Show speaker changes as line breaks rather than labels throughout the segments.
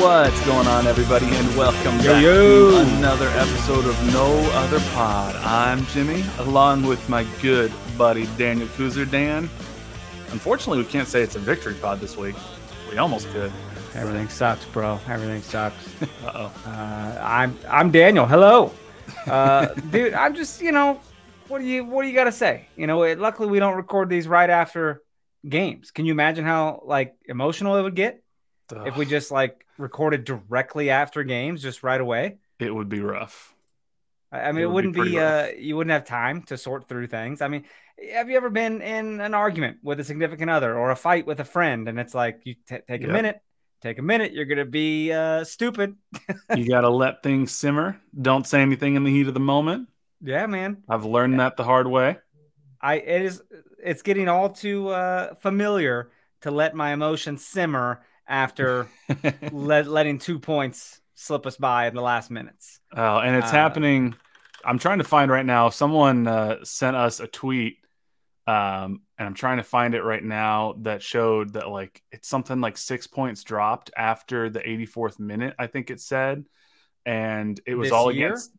What's going on, everybody, and welcome
Yo,
back
yo.
to another episode of No Other Pod. I'm Jimmy, along with my good buddy Daniel Kooser. Dan, unfortunately, we can't say it's a victory pod this week. We almost could.
Everything sucks, bro. Everything sucks.
Uh-oh.
Uh, I'm I'm Daniel. Hello, uh, dude. I'm just you know, what do you what do you got to say? You know, it, luckily we don't record these right after games. Can you imagine how like emotional it would get if we just like recorded directly after games, just right away?
It would be rough.
I mean,
It would be
wouldn't be,
pretty
uh, you wouldn't have time to sort through things. I mean, have you ever been in an argument with a significant other or a fight with a friend, and it's like you t- take a
Yep.
minute, take a minute, you're gonna be uh, stupid.
You got to let things simmer. Don't say anything in the heat of the moment.
Yeah, man.
I've learned that the hard way.
I it is it's getting all too uh, familiar to let my emotions simmer after let, letting two points slip us by in the last minutes.
Oh, and it's
Uh,
happening. I'm trying to find right now. Someone uh, sent us a tweet, um, and I'm trying to find it right now that showed that like it's something like six points dropped after the 84th minute. I think it said, and it was all
year?
against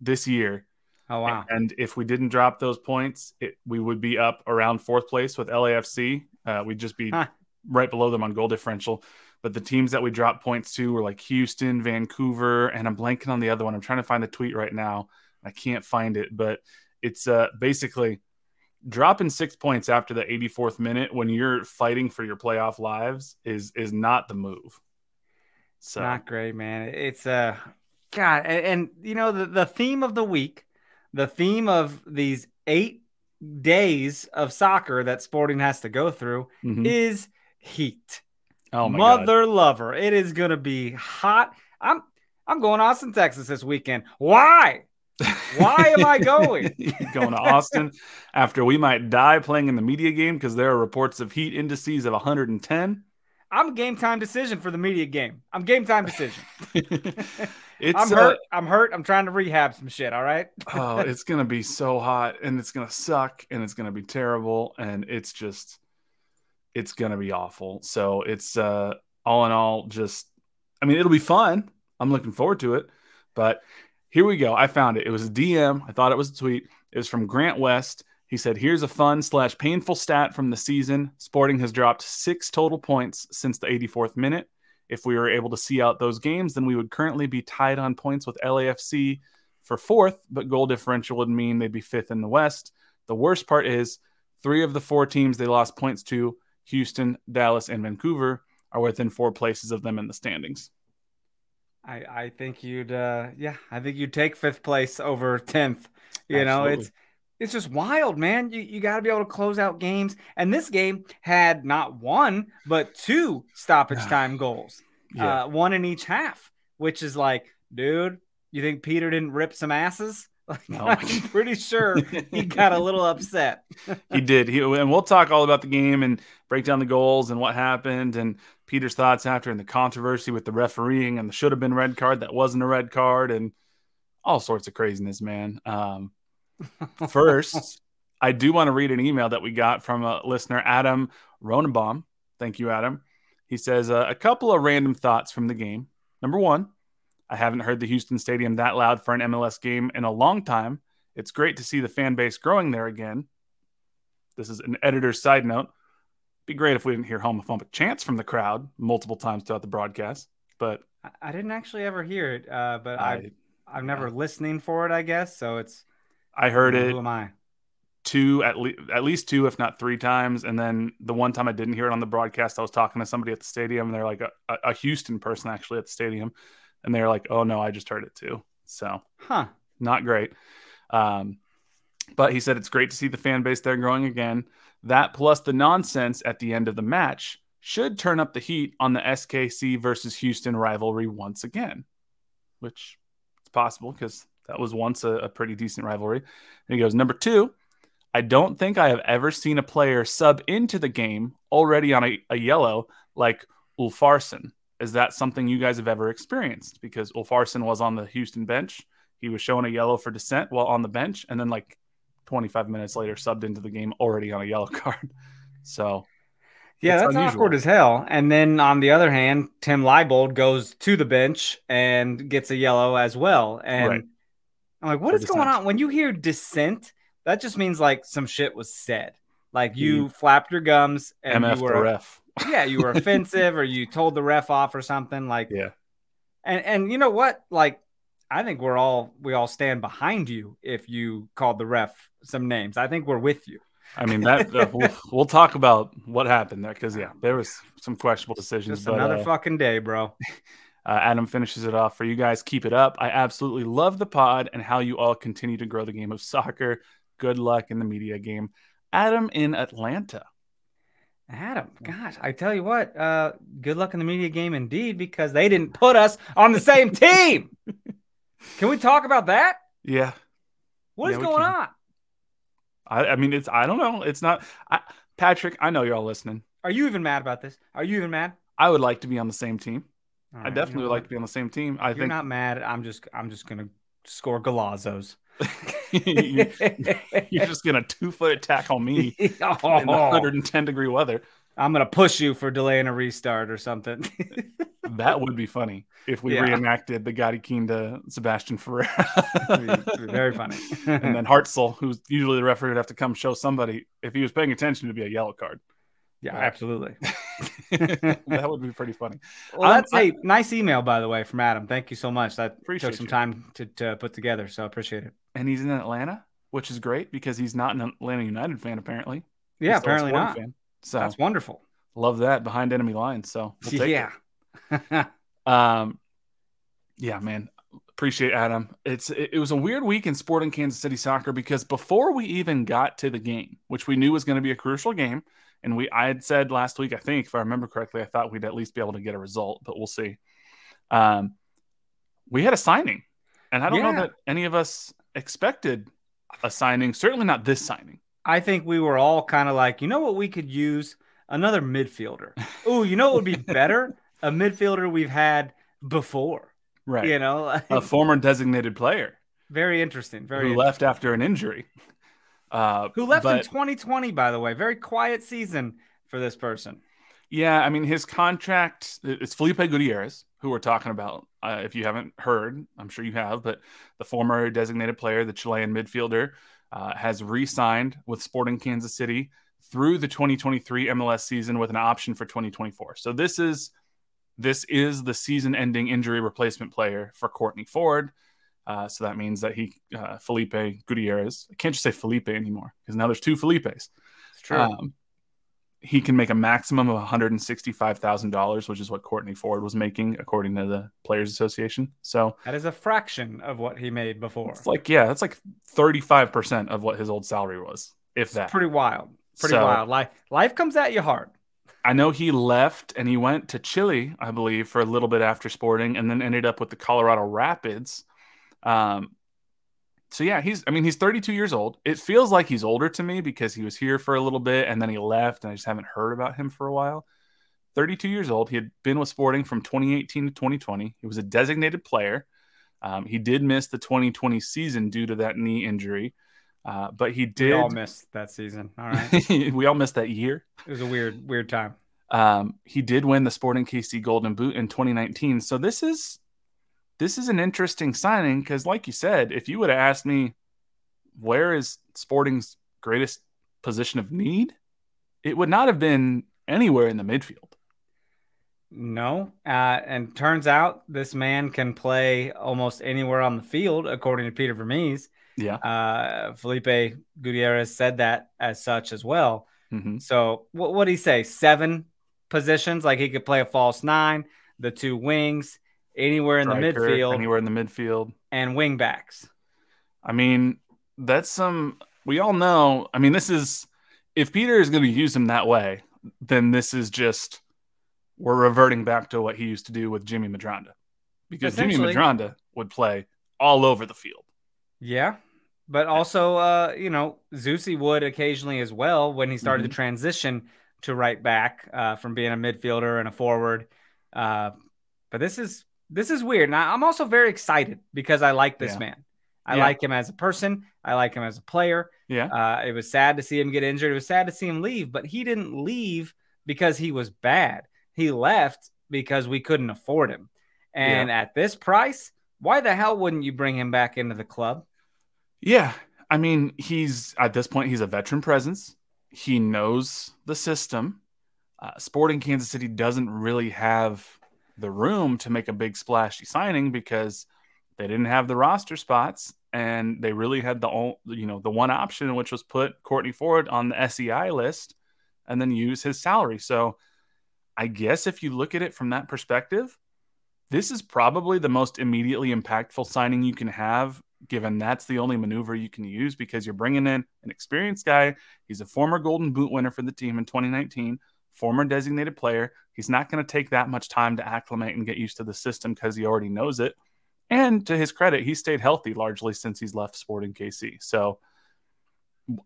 this year.
Oh wow.
And if we didn't drop those points, it, we would be up around fourth place with LAFC. Uh, we'd just be
Huh.
Right below them on goal differential. But the teams that we dropped points to were like Houston, Vancouver, and I'm blanking on the other one. I'm trying to find the tweet right now. I can't find it, but it's uh, basically dropping six points after the 84th minute when you're fighting for your playoff lives is is not the move. So
Not great, man. It's uh God, and, and you know the, the theme of the week, the theme of these eight days of soccer that sporting has to go through
mhm.
is heat.
oh my god,
Mother lover. It is gonna be hot. I'm I'm going to Austin, Texas this weekend. Why? Why am I going?
going to Austin after we might die playing in the media game because there are reports of heat indices of 110.
I'm game time decision for the media game. I'm game time decision.
it's
I'm
uh,
hurt. I'm hurt. I'm trying to rehab some shit. All right.
oh, it's gonna be so hot and it's gonna suck and it's gonna be terrible and it's just it's gonna be awful. So it's uh all in all just I mean it'll be fun. I'm looking forward to it. But here we go. I found it. It was a DM. I thought it was a tweet. It was from Grant West. He said, Here's a fun slash painful stat from the season. Sporting has dropped six total points since the 84th minute. If we were able to see out those games, then we would currently be tied on points with LAFC for fourth, but goal differential would mean they'd be fifth in the West. The worst part is three of the four teams they lost points to, Houston, Dallas, and Vancouver, are within four places of them in the standings.
I, I think you'd uh yeah, I think you'd take fifth place over tenth. You know, it's it's just wild, man. You you gotta be able to close out games. And this game had not one, but two stoppage time goals.
Yeah.
Uh one in each half, which is like, dude, You think Peter didn't rip some asses? Like,
No.
I'm pretty sure he got a little upset.
he did. He and we'll talk all about the game and break down the goals and what happened and Peter's thoughts after and the controversy with the refereeing and the should have been red card that wasn't a red card and all sorts of craziness, man. Um, first, I do want to read an email that we got from a listener, Adam Ronenbaum. Thank you, Adam. He says uh, a couple of random thoughts from the game. Number one, I haven't heard the Houston Stadium that loud for an MLS game in a long time. It's great to see the fan base growing there again. This is an editor's side note. Be great if we didn't hear homophobic chants from the crowd multiple times throughout the broadcast. But
I- I didn't actually ever hear it, uh, but I,
I,
I'm never listening for it, I guess. So it's
I heard it
Who am I?
two at least at least two, if not three times. And then the one time I didn't hear it on the broadcast, I was talking to somebody at the stadium, and they're like a, a Houston person actually at the stadium, and they're like, "Oh no, I just heard it too." So
Huh?
not great. Um, but he said it's great to see the fan base there growing again. That plus the nonsense at the end of the match should turn up the heat on the SKC versus Houston rivalry once again, which it's possible because that was once a, a pretty decent rivalry. And he goes, number two, I don't think I have ever seen a player sub into the game already on a, a yellow like Ulfarsson. Is that something you guys have ever experienced? Because Ulfarsson was on the Houston bench. He was showing a yellow for dissent while on the bench, and then like 25 minutes later, subbed into the game already on a yellow card. So
Yeah, that's
unusual.
awkward as hell. And then on the other hand, Tim Leibold goes to the bench and gets a yellow as well. And
Right.
I'm like, what
For
is going on? When you hear dissent, that just means like some shit was said. Like you flapped your gums and
MF
you were
the ref.
Yeah, you were offensive or you told the ref off or something. Like
Yeah.
and and you know what? Like I think we're all we all stand behind you if you called the ref some names. I think we're with you.
I mean that uh, we'll, we'll talk about what happened there because yeah, there was some questionable decisions.
Just
but,
another
uh,
fucking day, bro.
Uh, Adam finishes it off for you guys. Keep it up. I absolutely love the pod and how you all continue to grow the game of soccer. Good luck in the media game. Adam in Atlanta.
Adam, gosh, I tell you what, uh, good luck in the media game indeed, because they didn't put us on the same team. Can we talk about that?
Yeah.
What is
Yeah, we
going on?
I, I mean, it's, I don't know. It's not, I, Patrick, I know you're all listening.
Are you even mad about this? Are you even mad?
I would like to be on the same team.
All
I definitely
you know
would like to be on the same team. I think
You're
think
not mad. I'm just, I'm just gonna score Galazos.
You, you're just going to two foot attack on me in
Oh,
110 degree weather.
I'm gonna push you for delaying a restart or something.
That would be funny if we
Yeah.
reenacted the Gotti Keen to Sebastian Ferreira.
Very funny.
and then Hartzell, who's usually the referee, would have to come show somebody if he was paying attention to be a yellow card.
yeah,
Uh,
absolutely.
that would be pretty funny.
Well, that's a nice email, by the way, from Adam. Thank you so much. That took some
you.
time to, to put together, so I appreciate it.
And he's in Atlanta, which is great because he's not an Atlanta United fan, apparently.
Yeah, apparently not.
Fan. So
That's wonderful.
love that behind enemy lines. So we'll
yeah.
Um, yeah, man. Appreciate Adam. It's it, it was a weird week in sporting Kansas City soccer because before we even got to the game, which we knew was going to be a crucial game, and we I had said last week, I think if I remember correctly, I thought we'd at least be able to get a result, but we'll see. Um, we had a signing, and I don't know that any of us expected a signing. Certainly not this signing.
I think we were all kind of like, you know what, we could use another midfielder. Oh, you know what would be better? a midfielder we've had before.
Right.
You know,
A former designated player
very interesting. Very
who left after an injury. Uh,
Who left in 2020, by the way. Very quiet season for this person.
Yeah, I mean his contract. It's Felipe Gutierrez, who we're talking about. Uh, if you haven't heard, I'm sure you have, but the former designated player, the Chilean midfielder, uh, has re-signed with Sporting Kansas City through the 2023 MLS season with an option for 2024. So this is this is the season-ending injury replacement player for Kortne Ford. Uh, so that means that he, uh, Felipe Gutierrez, I can't just say Felipe anymore because now there's two Felipes.
It's true.
Um, he can make a maximum of $165,000, which is what Kortne Ford was making, according to the Players Association. So
that is a fraction of what he made before.
it's like, yeah, that's like 35% of what his old salary was, if that.
Pretty wild. Pretty
So-
wild. Life life comes at you hard.
I know he left and he went to Chile, I believe, for a little bit after sporting and then ended up with the Colorado Rapids. Um, so yeah, he's I mean he's 32 years old. It feels like he's older to me because he was here for a little bit and then he left and I just haven't heard about him for a while. 32 years old. He had been with Sporting from 2018 to 2020. He was a designated player. Um, he did miss the 2020 season due to that knee injury, uh, but he did. We
all missed that season. All right,
we all missed that year.
It was a weird, weird time.
Um, he did win the Sporting KC Golden Boot in 2019. So this is this is an interesting signing because, like you said, if you would have asked me where is Sporting's greatest position of need, it would not have been anywhere in the midfield.
No, uh, and turns out this man can play almost anywhere on the field, according to Peter Vermes.
Yeah,
uh, Felipe Gutierrez said that as such as well.
Mm-hmm.
So what what did he say? Seven positions, like he could play a false nine, the two wings, anywhere in the midfield,
anywhere in the midfield,
and wing backs.
I mean, that's some. We all know. I mean, this is if Peter is going to use him that way, then this is just we're reverting back to what he used to do with Jimmy Medranda, because Jimmy Medranda would play all over the field.
Yeah, but also, uh, you know, Zusi would occasionally as well when he started mm-hmm. to transition to right back uh, from being a midfielder and a forward. Uh, but this is this is weird. And I'm also very excited because I like this yeah. man. I yeah. like him as a person. I like him as a player.
Yeah.
Uh, it was sad to see him get injured. It was sad to see him leave, but he didn't leave because he was bad. He left because we couldn't afford him. And yeah. at this price, why the hell wouldn't you bring him back into the club?
Yeah. I mean, he's at this point, he's a veteran presence. He knows the system. Uh, Sporting Kansas City doesn't really have the room to make a big splashy signing because they didn't have the roster spots and they really had the you know the one option which was put Kortne Ford on the SEI list and then use his salary. So I guess if you look at it from that perspective, this is probably the most immediately impactful signing you can have given that's the only maneuver you can use because you're bringing in an experienced guy. He's a former Golden Boot winner for the team in 2019, former designated player. He's not going to take that much time to acclimate and get used to the system because he already knows it. And to his credit, he stayed healthy largely since he's left Sporting KC. So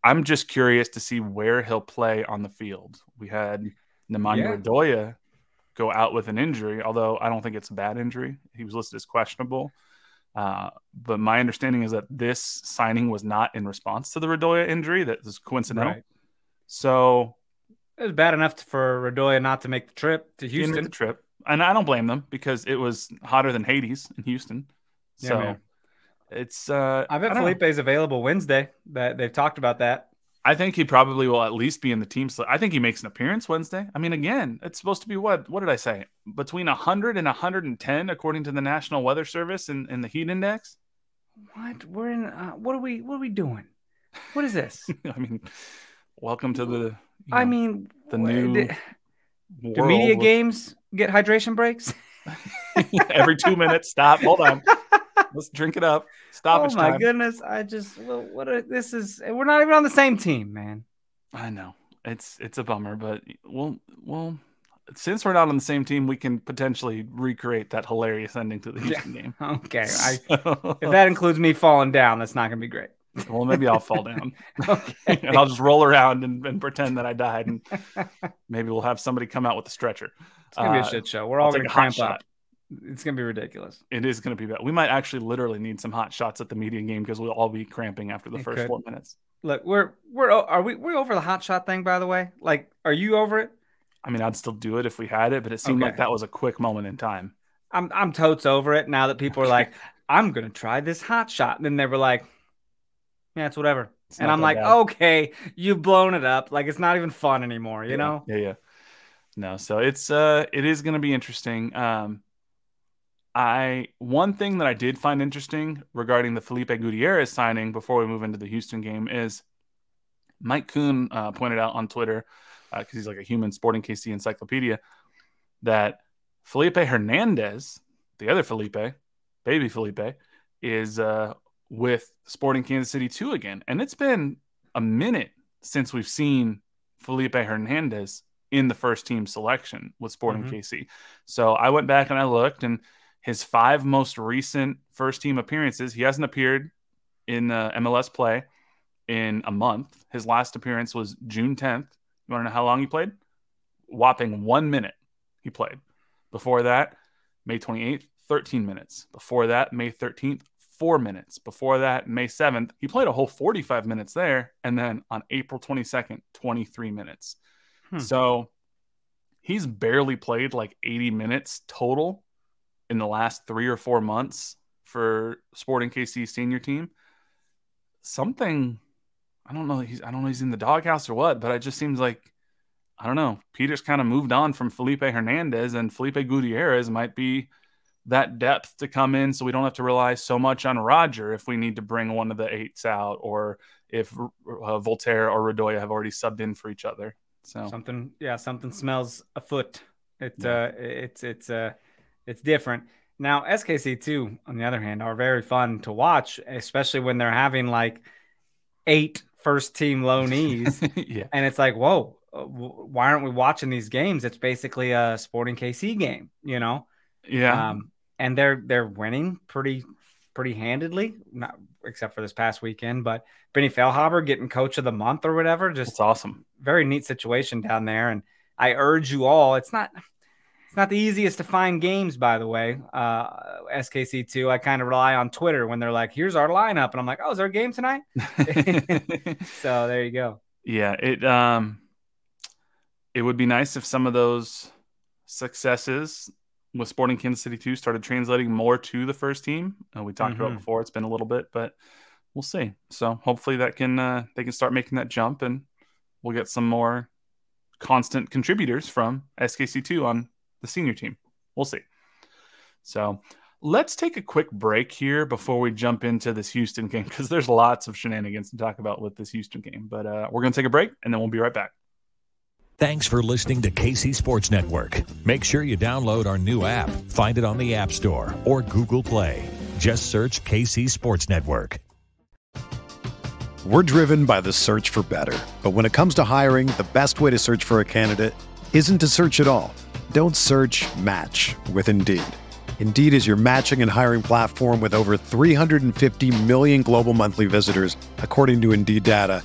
I'm just curious to see where he'll play on the field. We had Nemanja yeah. Radoja go out with an injury, although I don't think it's a bad injury. He was listed as questionable. Uh, but my understanding is that this signing was not in response to the Radoja injury. That was coincidental. Right. So
it was bad enough for Radoja not to make the trip to Houston.
The trip, and I don't blame them because it was hotter than Hades in Houston. So yeah, it's. Uh,
I bet Felipe's available Wednesday. That they've talked about that.
I think he probably will at least be in the team. So I think he makes an appearance Wednesday. I mean, again, it's supposed to be what? What did I say? Between 100 and 110, according to the National Weather Service and, in the heat index.
What? We're in. Uh, what are we? What are we doing? What is this?
I mean, welcome to the. You
know, I mean,
the new.
Do, do media games get hydration breaks?
Every two minutes. Stop. Hold on. Let's drink it up. Stop.
Oh my time. goodness! I just well, what a, this is. We're not even on the same team, man.
I know it's it's a bummer, but well, well, since we're not on the same team, we can potentially recreate that hilarious ending to the Houston
yeah.
game.
Okay, I, if that includes me falling down, that's not gonna be great.
Well, maybe I'll fall down. okay. and I'll just roll around and, and, pretend that I died, and maybe we'll have somebody come out with a stretcher.
It's gonna uh, be a uh, shit show. We're I'll all gonna cramp up. It's gonna be ridiculous.
It is gonna be bad. We might actually literally need some hot shots at the media game because we'll all be cramping after the it first could. four minutes.
Look, we're we're are we we're over the hot shot thing by the way? Like, are you over it?
I mean, I'd still do it if we had it, but it seemed okay. like that was a quick moment in time.
I'm I'm totes over it now that people are like, I'm gonna try this hot shot. And then they were like, Yeah, it's whatever. It's and I'm like, bad. okay, you've blown it up. Like it's not even fun anymore, you
yeah.
know?
Yeah, yeah. No, so it's uh it is gonna be interesting. Um I one thing that I did find interesting regarding the Felipe Gutierrez signing before we move into the Houston game is Mike Kuhn uh, pointed out on Twitter because uh, he's like a human sporting KC encyclopedia that Felipe Hernandez, the other Felipe, baby Felipe, is uh, with Sporting Kansas City 2 again. And it's been a minute since we've seen Felipe Hernandez in the first team selection with Sporting mm-hmm. KC. So I went back and I looked and His five most recent first team appearances, he hasn't appeared in uh, MLS play in a month. His last appearance was June 10th. You want to know how long he played? Whopping one minute he played. Before that, May 28th, 13 minutes. Before that, May 13th, four minutes. Before that, May 7th, he played a whole 45 minutes there. And then on April 22nd, 23 minutes. Hmm. So he's barely played like 80 minutes total in the last three or four months for Sporting KC senior team. Something I don't know. He's I don't know. He's in the doghouse or what, but it just seems like I don't know. Peter's kind of moved on from Felipe Hernandez, and Felipe Gutierrez might be that depth to come in, so we don't have to rely so much on Roger if we need to bring one of the eights out, or if uh, Walter or Radoja have already subbed in for each other. So
something, yeah, something smells afoot. It's yeah. uh, it's it's uh, it's different. Now SKC two, on the other hand, are very fun to watch, especially when they're having like eight first team loanees. yeah. And it's like, whoa, uh, why aren't we watching these games? It's basically a Sporting KC game, you know?
Yeah. Um,
and they're they're winning pretty pretty handedly, not except for this past weekend. But Benny Feilhaber getting coach of the month or whatever, just
That's awesome.
Very neat situation down there. And I urge you all, it's not it's not the easiest to find games, by the way. Uh, SKC2, I kind of rely on Twitter when they're like, here's our lineup. And I'm like, oh, is there a game tonight? so there you go.
Yeah. It, um, it would be nice if some of those successes with Sporting Kansas City 2 started translating more to the first team. Uh, we talked mm-hmm. about before, it's been a little bit, but we'll see. So hopefully that can, uh, they can start making that jump and we'll get some more constant contributors from SKC2 on the senior team. We'll see. So let's take a quick break here before we jump into this Houston game because there's lots of shenanigans to talk about with this Houston game. But uh, we're going to take a break and then we'll be right back.
Thanks for listening to KC Sports Network. Make sure you download our new app. Find it on the App Store or Google Play. Just search KC Sports Network.
We're driven by the search for better. But when it comes to hiring, the best way to search for a candidate isn't to search at all. Don't search match with Indeed. Indeed is your matching and hiring platform with over 350 million global monthly visitors, according to Indeed data,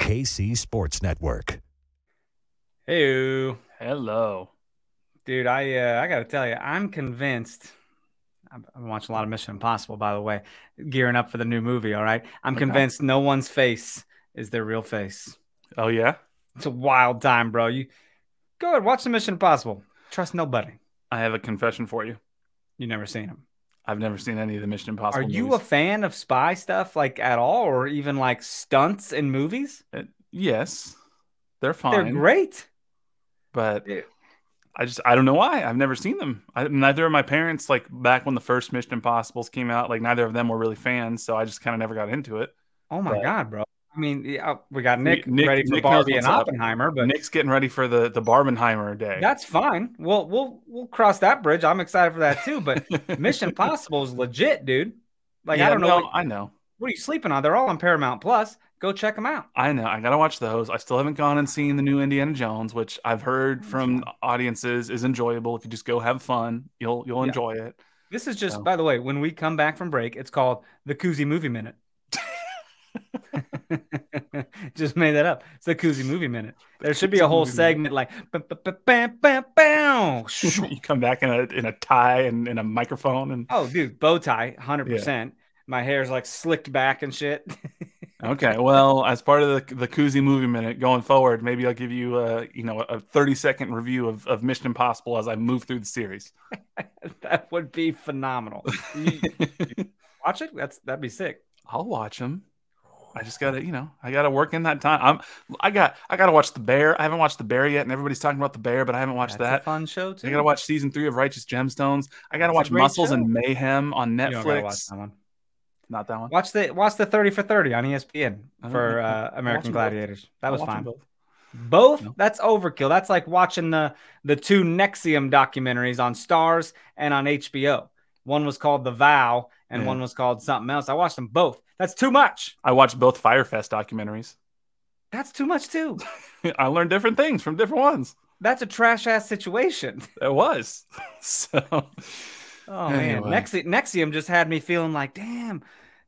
KC Sports Network.
Hey,
hello,
dude. I uh, I got to tell you, I'm convinced. I'm, I'm, watching a lot of Mission Impossible, by the way, gearing up for the new movie. All right, I'm okay. convinced no one's face is their real face.
Oh yeah,
it's a wild time, bro. You go ahead, watch the Mission Impossible. trust nobody.
I have a confession for you.
You never seen them.
I've never seen any of the Mission Impossible.
Are you
movies.
a fan of spy stuff like at all, or even like stunts in movies?
Uh, yes, they're fine.
They're great.
but
Yeah.
I just I don't know why I've never seen them. I, neither of my parents like back when the first Mission Impossibles came out. Like neither of them were really fans, so I just kind of never got into it.
Oh my
But-
god, bro! I mean, yeah, we got Nick,
Nick-
ready for
Nick
Barbie and
what's up.
Oppenheimer, but
Nick's getting ready for the the Barbenheimer day.
that's fine. We'll we'll we'll cross that bridge. I'm excited for that too. But Mission Impossible is legit, dude. Like
Yeah,
I don't know,
no,
what,
I know.
what are you sleeping on? They're all on Paramount Plus. Go check them out.
I know. I gotta watch those. I still haven't gone and seen the new Indiana Jones, which I've heard from audiences is enjoyable. If you just go have fun, you'll you'll
Yeah.
enjoy it.
This is just,
So-
by the way, when we come back from break, it's called the Koozie Movie Minute. just made that up. It's the Koozie Movie Minute. There should be a whole segment like bam, bam, bam, bam,
you come back in a in a tie and in a microphone and
Oh, dude, bow tie, hundred percent. My hair's like slicked back and shit.
Okay, well, as part of the the Koozie movie minute going forward, maybe I'll give you a you know a thirty second review of, of Mission Impossible as I move through the series.
that would be phenomenal. You- watch it. That's that'd be sick.
I'll watch them. I just gotta you know I gotta work in that time. I'm I got I gotta watch the Bear. I haven't watched the Bear yet, and everybody's talking about the Bear, but I haven't watched
That's a
that.
fun show too.
I gotta watch season three of Righteous Gemstones. I gotta
That's
watch
great
Muscles
show.
and Mayhem on
You don't gotta watch
Netflix.
that one.
Not that one.
Watch the watch the thirty for thirty on ESPN for uh, American
them both.
Gladiators. That was fine.
both.
Both
No.
that's overkill. That's like watching the the two NXIVM documentaries on Starz and on HBO. One was called The Vow, and
Yeah.
one was called something else. I watched them both. That's too much.
I watched both Fyre Fest documentaries.
That's too much too.
I learned different things from different ones.
That's a trash ass situation.
It was so.
Oh man,
Anyway.
Nexi- NXIVM just had me feeling like, damn,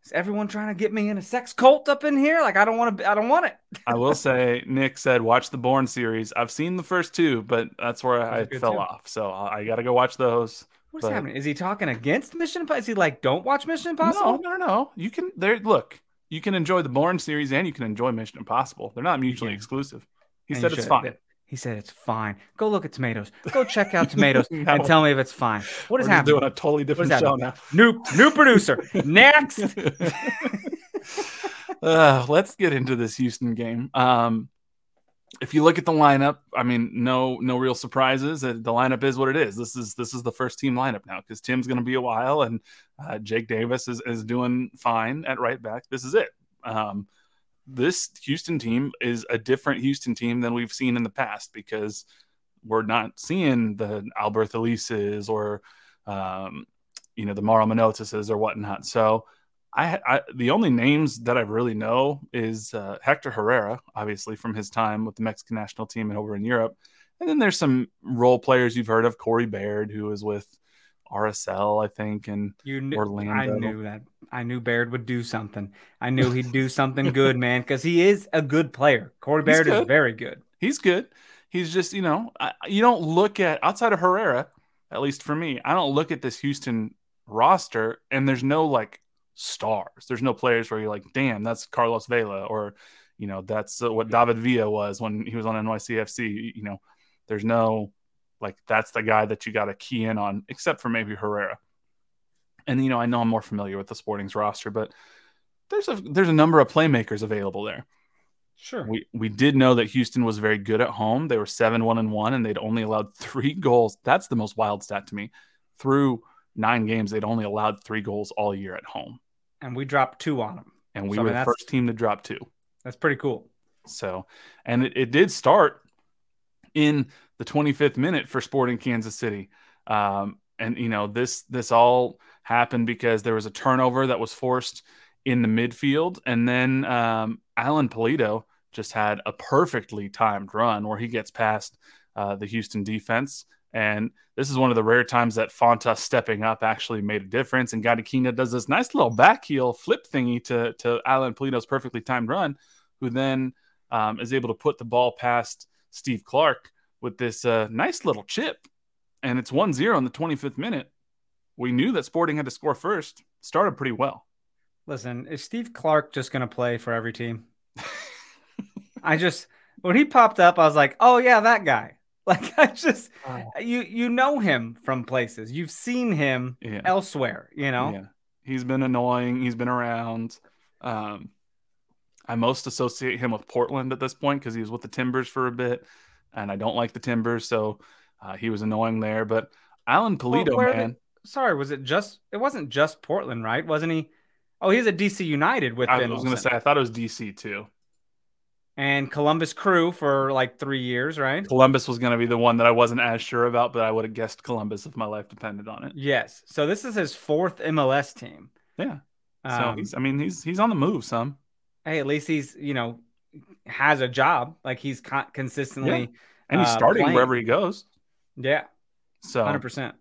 is everyone trying to get me in a sex cult up in here? Like I don't want to. I don't want it.
I will say, Nick said, watch the Bourne series. I've seen the first two, but that's where I fell
too.
off. So I I got to go watch those.
What's
But-
happening? Is he talking against Mission Impossible? Is he like, don't watch Mission Impossible?
no, no. No. You can there. Look, you can enjoy the Bourne series and you can enjoy Mission Impossible. They're not mutually exclusive. He
And
said it's
should-
fine.
He said it's fine. Go look at tomatoes. Go check out tomatoes
No.
and tell me if it's fine. What is
We're
happening?
doing a totally different show now.
New new producer. Next.
uh, let's get into this Houston game. Um, if you look at the lineup, I mean, no, no real surprises. Uh, The lineup is what it is. This is this is the first team lineup now because Tim's going to be a while, and uh, Jake Davis is is doing fine at right back. This is it. Um, this Houston team is a different Houston team than we've seen in the past because we're not seeing the Albert Elises or um, you know the Mara Manotises or whatnot. So I, I the only names that I really know is uh, Hector Herrera, obviously from his time with the Mexican national team and over in Europe, and then there's some role players you've heard of, Corey Baird, who was with RSL, I think, and
You knew, I knew that. I knew Baird would do something. I knew he'd do something good, man, because he is a good player. Corey Baird is very good.
he's good. He's just, you know, I, you don't look at outside of Herrera, at least for me, I don't look at this Houston roster and there's no like stars. There's no players where you're like, damn, that's Carlos Vela or, you know, that's uh, what David Villa was when he was on NYCFC. You know, there's no like that's the guy that you got to key in on, except for maybe Herrera. And you know, I know I'm more familiar with the Sporting's roster, but there's a there's a number of playmakers available there.
Sure.
We we did know that Houston was very good at home. They were seven one and one, and they'd only allowed three goals. That's the most wild stat to me. Through nine games, they'd only allowed three goals all year at home,
and we dropped two on them.
and we
So, I
were
mean,
the first team to drop two.
That's pretty cool.
So, and it, it did start in the 25th minute for Sporting Kansas City. Um, and you know this this all happened because there was a turnover that was forced in the midfield, and then um, Alan Pulido just had a perfectly timed run where he gets past uh, the Houston defense. And this is one of the rare times that Fonta stepping up actually made a difference. And Gadi Kinda does this nice little back heel flip thingy to, to Alan Pulido's perfectly timed run, who then um, is able to put the ball past Steve Clark with this uh, nice little chip. And it's 1 0 in the 25th minute. We knew that Sporting had to score first. Started pretty well.
Listen, is Steve Clark just going to play for every team? I just, when he popped up, I was like, oh, yeah, that guy. Like I just oh. you you know him from places. You've seen him yeah. elsewhere, you know? Yeah.
He's been annoying. He's been around. Um I most associate him with Portland at this point because he was with the Timbers for a bit, and I don't like the Timbers, so uh, he was annoying there. But Alan Pulido, well, man.
They, sorry, was it just? It wasn't just Portland, right? Wasn't he? Oh, he's at DC United with.
I ben was going to say I thought it was DC too
and Columbus Crew for like three years, right?
Columbus was going to be the one that I wasn't as sure about, but I would have guessed Columbus if my life depended on it.
Yes. So this is his fourth MLS team.
Yeah. So um, he's, I mean, he's he's on the move. Some.
Hey, at least he's you know has a job. Like he's con- consistently, yeah.
and he's uh, starting playing. wherever he goes.
Yeah.
So
hundred percent.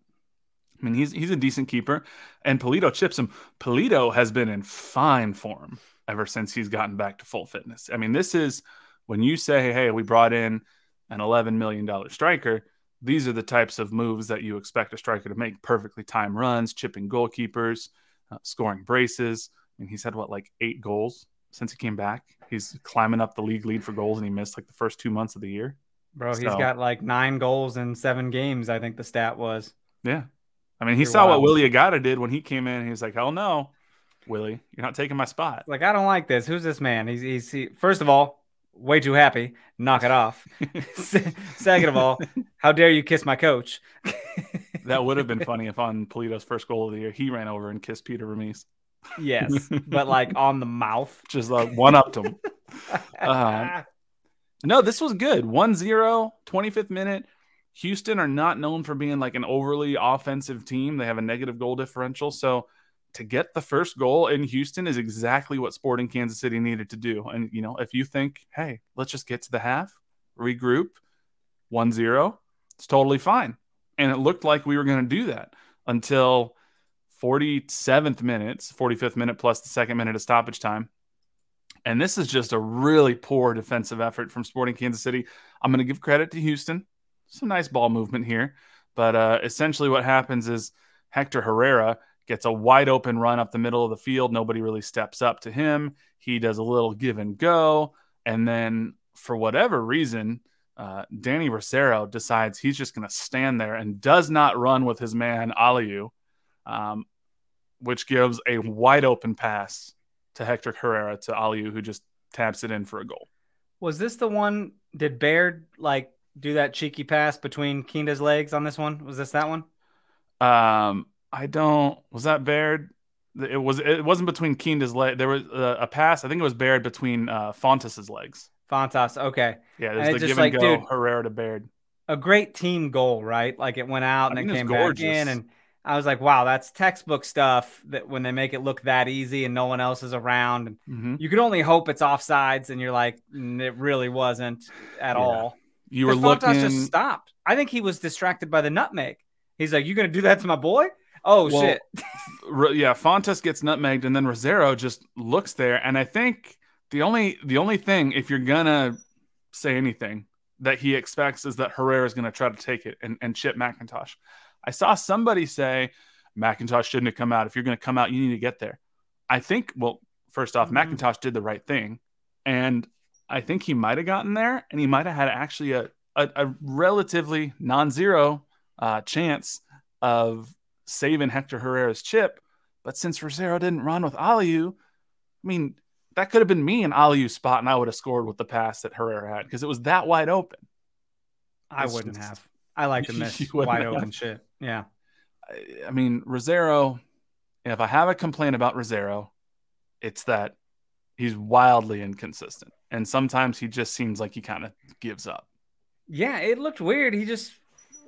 I mean, he's he's a decent keeper, and Pulido chips him. Pulido has been in fine form ever since he's gotten back to full fitness. I mean, this is when you say, hey, we brought in an $11 million striker, these are the types of moves that you expect a striker to make perfectly timed runs, chipping goalkeepers, uh, scoring braces. And he's had what, like eight goals since he came back? He's climbing up the league lead for goals, and he missed like the first two months of the year.
Bro, so, he's got like nine goals in seven games, I think the stat was.
Yeah. I mean, he You're saw wild. what Willie Agada did when he came in. He was like, hell no. Willie. You're not taking my spot.
Like, I don't like this. Who's this man? He's, he's he, first of all, way too happy. Knock it off. Second of all, how dare you kiss my coach?
that would have been funny if on Pulido's first goal of the year, he ran over and kissed Peter Vermes.
Yes, but like on the mouth.
Just like one up to him. Uh, no, this was good. 1 0, 25th minute. Houston are not known for being like an overly offensive team. They have a negative goal differential. So, to get the first goal in Houston is exactly what Sporting Kansas City needed to do. And, you know, if you think, hey, let's just get to the half, regroup, 1 0, it's totally fine. And it looked like we were going to do that until 47th minutes, 45th minute plus the second minute of stoppage time. And this is just a really poor defensive effort from Sporting Kansas City. I'm going to give credit to Houston. Some nice ball movement here. But uh, essentially, what happens is Hector Herrera gets a wide open run up the middle of the field. Nobody really steps up to him. He does a little give and go. And then, for whatever reason, uh, Danny Rosero decides he's just going to stand there and does not run with his man, Aliyu, um, which gives a wide open pass to Hector Herrera to Aliyu, who just taps it in for a goal.
Was this the one? Did Baird like do that cheeky pass between Kinda's legs on this one? Was this that one?
Um, I don't. Was that Baird? It was. It wasn't between Kinda's leg. There was a, a, pass. I think it was Baird between uh, Fontàs's legs.
Fontàs. Okay.
Yeah, there's the give like, and go. Dude, Herrera to Baird.
A great team goal, right? Like it went out and it came back in, and I was like, wow, that's textbook stuff. That when they make it look that easy and no one else is around, and mm-hmm. you could only hope it's offsides, and you're like, it really wasn't at yeah. all.
You were Fontàs looking.
just stopped. I think he was distracted by the nutmeg. He's like, "You gonna do that to my boy?" Oh well, shit.
yeah, Fontàs gets nutmegged, and then Rosero just looks there. And I think the only the only thing, if you're gonna say anything, that he expects is that Herrera is gonna try to take it and, and chip McIntosh. I saw somebody say McIntosh shouldn't have come out. If you're gonna come out, you need to get there. I think well, first off, mm-hmm. McIntosh did the right thing. And I think he might have gotten there and he might have had actually a, a, a relatively non-zero uh, chance of saving Hector Herrera's chip. But since Rosero didn't run with Aliyu, I mean, that could have been me in Aliyu's spot, and I would have scored with the pass that Herrera had because it was that wide open.
I it's wouldn't just, have. I like to miss wide have. open shit. Yeah.
I, I mean, Rosero, if I have a complaint about Rosero, it's that he's wildly inconsistent. And sometimes he just seems like he kind of gives up.
Yeah, it looked weird. He just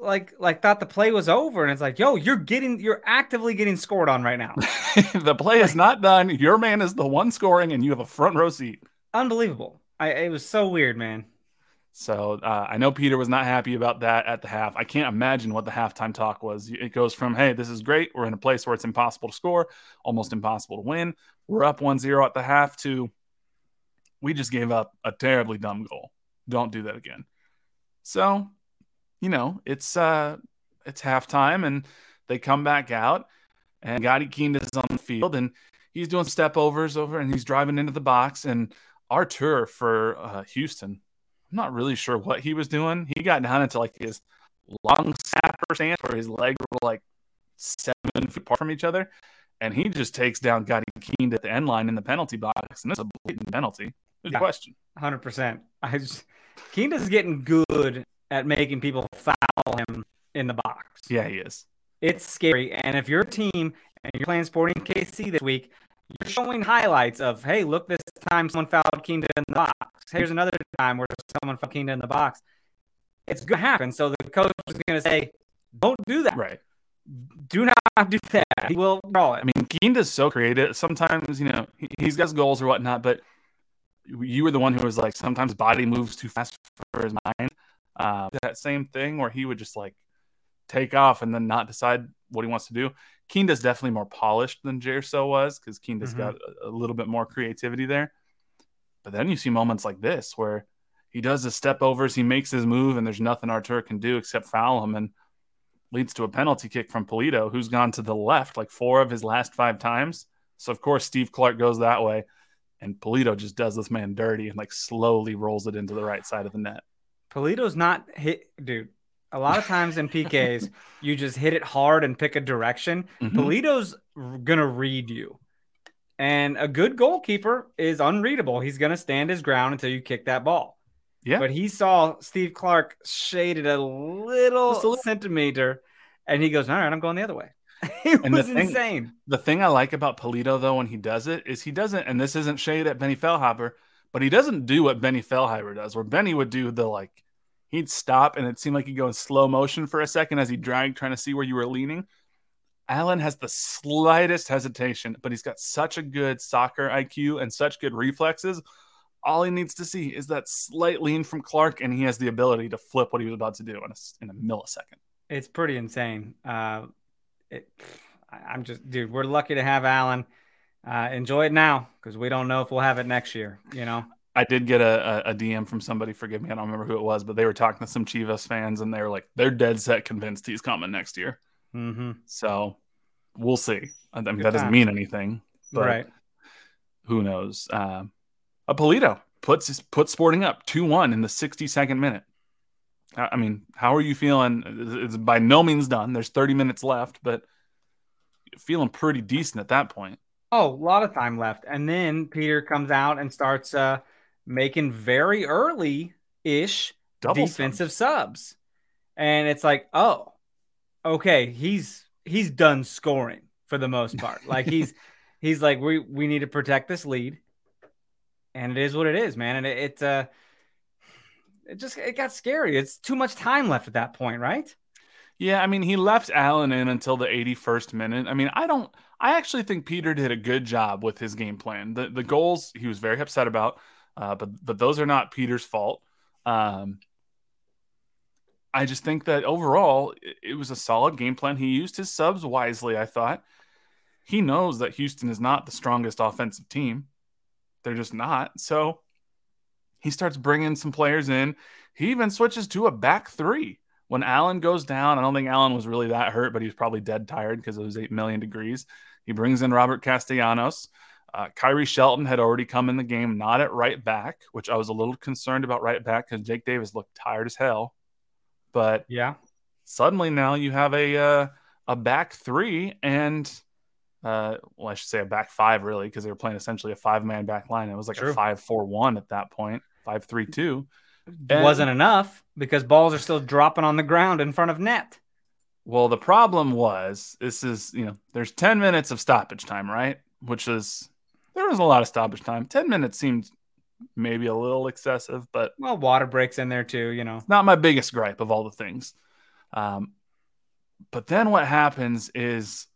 like like thought the play was over and it's like yo you're getting you're actively getting scored on right now.
The play is not done. Your man is the one scoring and you have a front row seat.
Unbelievable. I it was so weird man.
So uh, i know peter was not happy about that at the half. I can't imagine what the halftime talk was. It goes from hey this is great. We're in a place where it's impossible to score almost impossible to win. We're up 1-0 at the half to we just gave up a terribly dumb goal. Don't do that again. So you know, it's uh it's halftime and they come back out and Gadi Kinda's on the field and he's doing step overs over and he's driving into the box and Artur for uh, Houston. I'm not really sure what he was doing. He got down into like his long snapper stance where his legs were like seven feet apart from each other. And he just takes down Gadi Kinda at the end line in the penalty box. And it's a blatant penalty. There's
Yeah.
question.
Hundred percent. I just getting good at making people foul him in the box.
Yeah, he is.
It's scary. And if you're team and you're playing Sporting KC this week, you're showing highlights of, hey, look, this time someone fouled Kinda in the box. Here's another time where someone fouled Kinda in the box. It's going to happen. So the coach is going to say, don't do that.
Right.
Do not do that. He will draw it.
I mean, Kinda's so creative. Sometimes, you know, he, he's got goals or whatnot, but you were the one who was like, sometimes body moves too fast for his mind. Uh, that same thing where he would just like take off and then not decide what he wants to do. Kinda's definitely more polished than Gerso was because Kinda's
Mhm.
got a, a little bit more creativity there. But then you see moments like this where he does his step overs, he makes his move, and there's nothing Artur can do except foul him and leads to a penalty kick from Pulido, who's gone to the left like four of his last five times. So of course Steve Clark goes that way, and Pulido just does this man dirty and like slowly rolls it into the right side of the net.
Pulido's not hit, dude. A lot of times in PKs, you just hit it hard and pick a direction.
Mhm.
Pulido's gonna read you, and a good goalkeeper is unreadable. He's gonna stand his ground until you kick that ball.
Yeah.
But he saw Steve Clark shaded a little,
a little.
centimeter, and he goes, "All right, I'm going the other way." it
And the
was
thing-
insane.
The thing I like about Pulido though when he does it is he doesn't, and this isn't shade at Benny Feilhaber, but he doesn't do what Benny Feilhaber does, where Benny would do the like he'd stop and it seemed like he'd go in slow motion for a second as he dragged trying to see where you were leaning. Alan has the slightest hesitation, but he's got such a good soccer IQ and such good reflexes. All he needs to see is that slight lean from Clark, and he has the ability to flip what he was about to do in a, in a millisecond.
It's pretty insane. Uh, it, I'm just, dude, we're lucky to have Alan. Uh, enjoy it now because we don't know if we'll have it next year. You know,
I did get a, a, DM from somebody. Forgive me, I don't remember who it was, but they were talking to some Chivas fans, and they were like, they're dead set convinced he's coming next year.
mm-hmm.
So we'll see. I mean,
Good
that doesn't mean anything, but
right?
who knows? A Pulido puts puts Sporting up two one in the sixty second minute. I I mean, how are you feeling? It's by no means done. There's thirty minutes left, but feeling pretty decent at that point.
Oh, a lot of time left, and then Peter comes out and starts uh, making very early ish defensive subs, and it's like, oh, okay, he's he's done scoring for the most part. Like he's he's like, we we need to protect this lead, and it is what it is, man. And it, it uh, it just it got scary. It's too much time left at that point, right?
Yeah, I mean, he left Alan in until the 81st minute. I mean, I don't, I actually think Peter did a good job with his game plan. The the goals he was very upset about, uh, but but those are not Peter's fault. Um, I just think that overall it, it was a solid game plan. He used his subs wisely. I thought he knows that Houston is not the strongest offensive team. They're just not. So he starts bringing some players in. He even switches to a back three when Alan goes down, I don't think Alan was really that hurt, but he was probably dead tired because it was 8 million degrees. He brings in Robert Castellanos. Uh, Khiry Shelton had already come in the game, not at right back, which I was a little concerned about right back because Jake Davis looked tired as hell. But
Yeah.
suddenly now you have a uh, a back three and uh, well, I should say a back five really because they were playing essentially a five man back line. It was like
True.
a five four one at that point, five three two.
wasn't enough because balls are still dropping on the ground in front of net.
Well, the problem was this is, you know, there's 10 minutes of stoppage time, right? Which is, there was a lot of stoppage time. 10 minutes seemed maybe a little excessive, but
Well, water breaks in there too, you know.
not my biggest gripe of all the things. Um, but then what happens is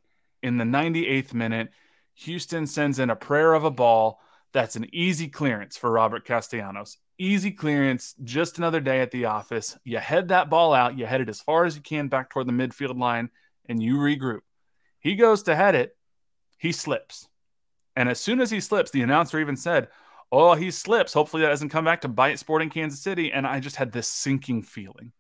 in the 98th minute, Houston sends in a prayer of a ball that's an easy clearance for Robert Castellanos. Easy clearance, just another day at the office. You head that ball out, you head it as far as you can back toward the midfield line, and you regroup. He goes to head it, he slips. And as soon as he slips, the announcer even said, Oh, he slips. Hopefully that doesn't come back to bite Sporting Kansas City. And I just had this sinking feeling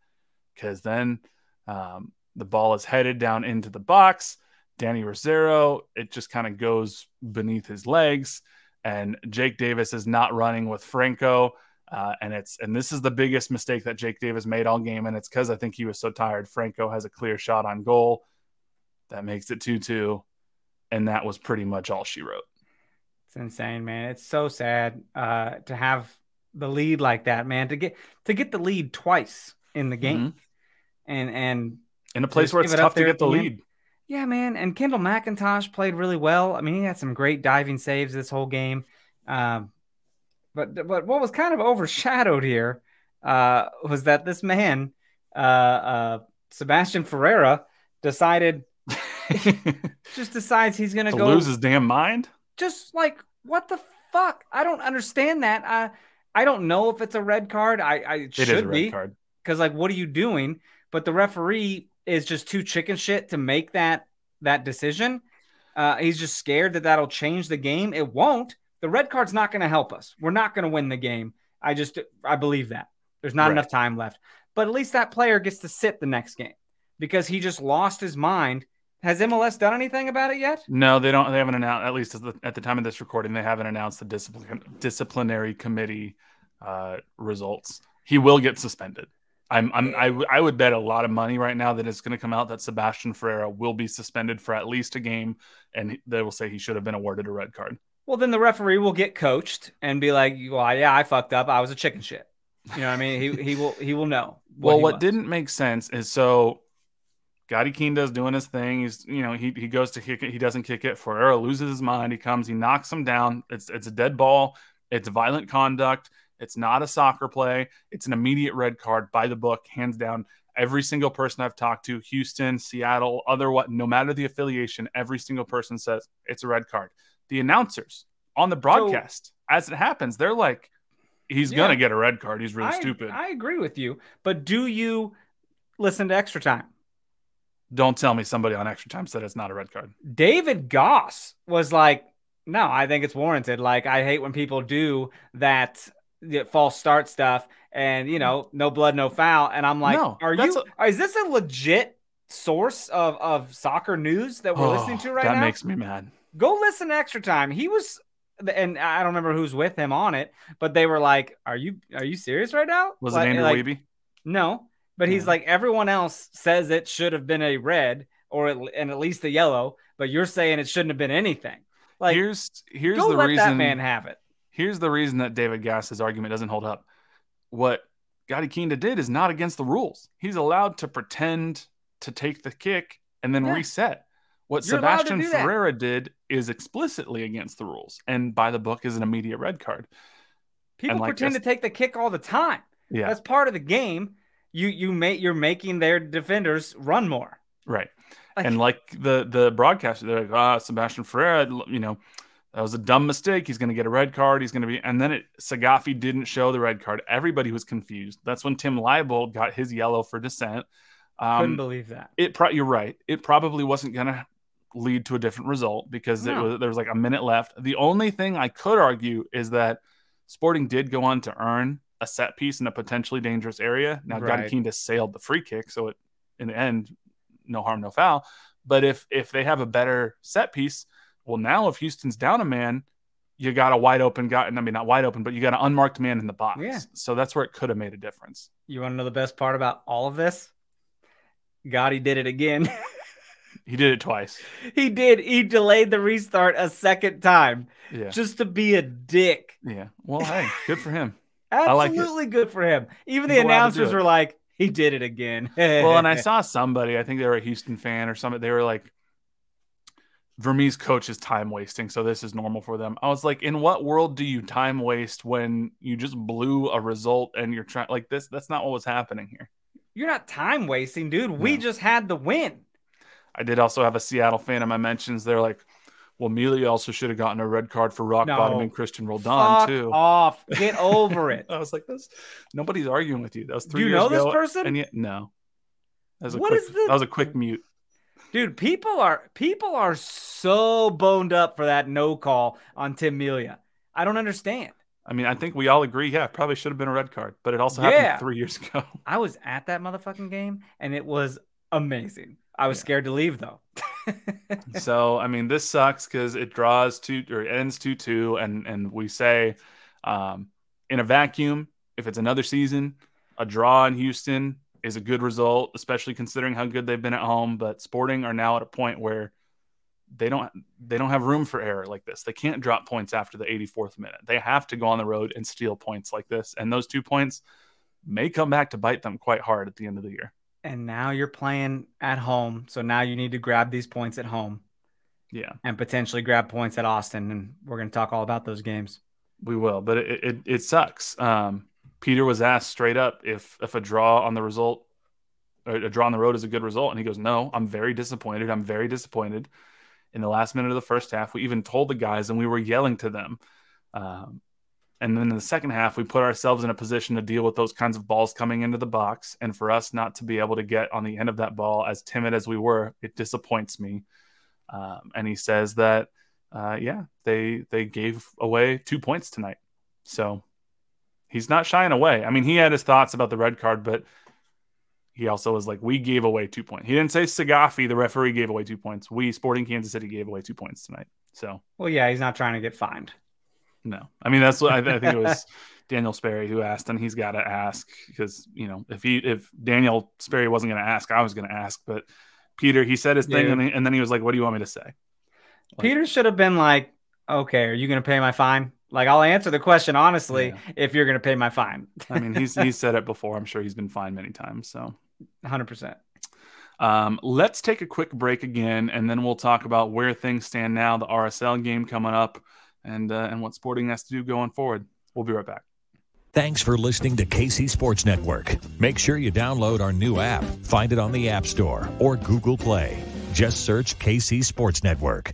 because then um, the ball is headed down into the box. Dany Rosero, it just kind of goes beneath his legs. And Jake Davis is not running with Franco. Uh, and it's and this is the biggest mistake that Jake Davis made all game, and it's because I think he was so tired. Franco has a clear shot on goal that makes it two two, and that was pretty much all she wrote.
Insane, man. It's so sad uh, to have the lead like that, man. To get to get the lead twice in the game, mm-hmm. and and
in a place where it's it tough to get the lead.
Yeah, man. And Kendall McIntosh played really well. I mean, he had some great diving saves this whole game. Um, but but what was kind of overshadowed here uh, was that this man, uh, uh, Sebastian Ferreira, decided just decides he's gonna
to
go
lose his damn mind.
Just like what the fuck? I don't understand that. I I don't know if it's a red card. I I it should be because like what are you doing? But the referee is just too chicken shit to make that that decision. Uh, he's just scared that that'll change the game. It won't. The red card's not going to help us. We're not going to win the game. I just I believe that. There's not right. enough time left. But at least that player gets to sit the next game because he just lost his mind. Has MLS done anything about it yet?
No, they don't. They haven't announced. At least at the time of this recording, they haven't announced the discipline, disciplinary committee uh, results. He will get suspended. I'm, I'm I, I would bet a lot of money right now that it's going to come out that Sebastian Ferreira will be suspended for at least a game, and they will say he should have been awarded a red card.
Well, then the referee will get coached and be like, "Well, yeah, I fucked up. I was a chicken shit." You know what I mean? He he will he will know.
Well, what was. didn't make sense is so Gadi Kinda's doing his thing. He's you know he he goes to kick it. He doesn't kick it. Ferreira loses his mind. He comes. He knocks him down. It's it's a dead ball. It's violent conduct. It's not a soccer play. It's an immediate red card by the book, hands down. Every single person I've talked to, Houston, Seattle, other what, no matter the affiliation, every single person says it's a red card. The announcers on the broadcast, so, as it happens, they're like, he's yeah, gonna get a red card. He's really
I,
stupid.
I agree with you, but do you listen to extra time?
Don't tell me somebody on extra time said it's not a red card.
David Gass was like, no, I think it's warranted. Like, I hate when people do that false start stuff and you know no blood no foul and i'm like no, are you a, is this a legit source of of soccer news that we're oh, listening to right
that
now
that makes me mad
go listen extra time he was and i don't remember who's with him on it but they were like are you are you serious right now
was like, it andrew like, Wiebe?
no but he's yeah. like everyone else says it should have been a red or and at least a yellow but you're saying it shouldn't have been anything like
here's here's the reason that
man have it
Here's the reason that David Gass's argument doesn't hold up. What Gadi Kinda did is not against the rules. He's allowed to pretend to take the kick and then yeah. reset. What You're Sebastian Ferreira did is explicitly against the rules, and by the book is an immediate red card.
People like pretend this, to take the kick all the time.
Yeah,
that's part of the game. You you make you're making their defenders run more.
Right, like, and like the the broadcaster, they're like, ah, Sebastian Ferreira, you know, that was a dumb mistake. He's going to get a red card. He's going to be, and then it Saghafi didn't show the red card. Everybody was confused. That's when Tim Leibold got his yellow for dissent.
Um, Couldn't believe that.
It pro- you're right. It probably wasn't going to lead to a different result because no. it was there was like a minute left. The only thing I could argue is that Sporting did go on to earn a set piece in a potentially dangerous area. Now right. Gadi sailed the free kick, so it in the end, no harm, no foul. But if if they have a better set piece, well, now if Houston's down a man, you got a wide open guy. I mean, not wide open, but you got an unmarked man in the box. Yeah. So that's where it could have made a difference.
You want to know the best part about all of this? Gadi did it again.
he did it twice.
He did. He delayed the restart a second time.
Yeah.
Just to be a dick.
Yeah. Well, hey, good for him.
Absolutely like good for him. Even He's the announcers were like, he did it again.
well, and I saw somebody, I think they were a Houston fan or something. They were like, Vermes coach is time wasting, so this is normal for them. I was like, in what world do you time waste when you just blew a result and you're trying like this? That's not what was happening here.
You're not time wasting, dude. We no. just had the win.
I did also have a Seattle fan in my mentions. They're like, well, Melia also should have gotten a red card for rock no. bottom and Cristian Roldan too.
Off, get over it.
I was like, "This, nobody's arguing with you." That was three.
Do
you
know
this
ago, person?
And yet, no. That was a what quick, is the... That was a quick mute.
Dude, people are people are so boned up for that no call on Tim Melia. I don't understand.
I mean, I think we all agree, yeah, probably should have been a red card, but it also yeah. happened three years ago.
I was at that motherfucking game and it was amazing. I was yeah. scared to leave though.
so I mean, this sucks because it draws two or ends two two, and and we say, um, in a vacuum, if it's another season, a draw in Houston is a good result, especially considering how good they've been at home. But Sporting are now at a point where they don't they don't have room for error like this. They can't drop points after the 84th minute. They have to go on the road and steal points like this. And those two points may come back to bite them quite hard at the end of the year.
And now you're playing at home, so now you need to grab these points at home.
Yeah.
And potentially grab points at Austin and we're going to talk all about those games.
We will, but it it, it sucks. Um, Peter was asked straight up if if a draw on the result a draw on the road is a good result and he goes, "No, I'm very disappointed. I'm very disappointed." in the last minute of the first half. We even told the guys and we were yelling to them. Um, and then in the second half, we put ourselves in a position to deal with those kinds of balls coming into the box. And for us not to be able to get on the end of that ball as timid as we were, it disappoints me. Um, and he says that, uh, yeah, they they gave away two points tonight. So he's not shying away. I mean, he had his thoughts about the red card, but he also was like, we gave away two points. He didn't say Saghafi, the referee, gave away two points. We, Sporting Kansas City, gave away two points tonight. So,
well, yeah, he's not trying to get fined.
No, I mean that's what I, I think it was Daniel Sperry who asked, and he's got to ask because you know if he if Daniel Sperry wasn't going to ask, I was going to ask. But Peter, he said his thing, and, he, and, then he was like, "What do you want me to say?" Like,
Peter should have been like, "Okay, are you going to pay my fine?" Like I'll answer the question honestly yeah. if you're going to pay my fine.
I mean, he's he's said it before. I'm sure he's been fined many times. So
100%.
Um, let's take a quick break again, and then we'll talk about where things stand now, the RSL game coming up, and uh, and what Sporting has to do going forward. We'll be right back.
Thanks for listening to KC Sports Network. Make sure you download our new app. Find it on the App Store or Google Play. Just search KC Sports Network.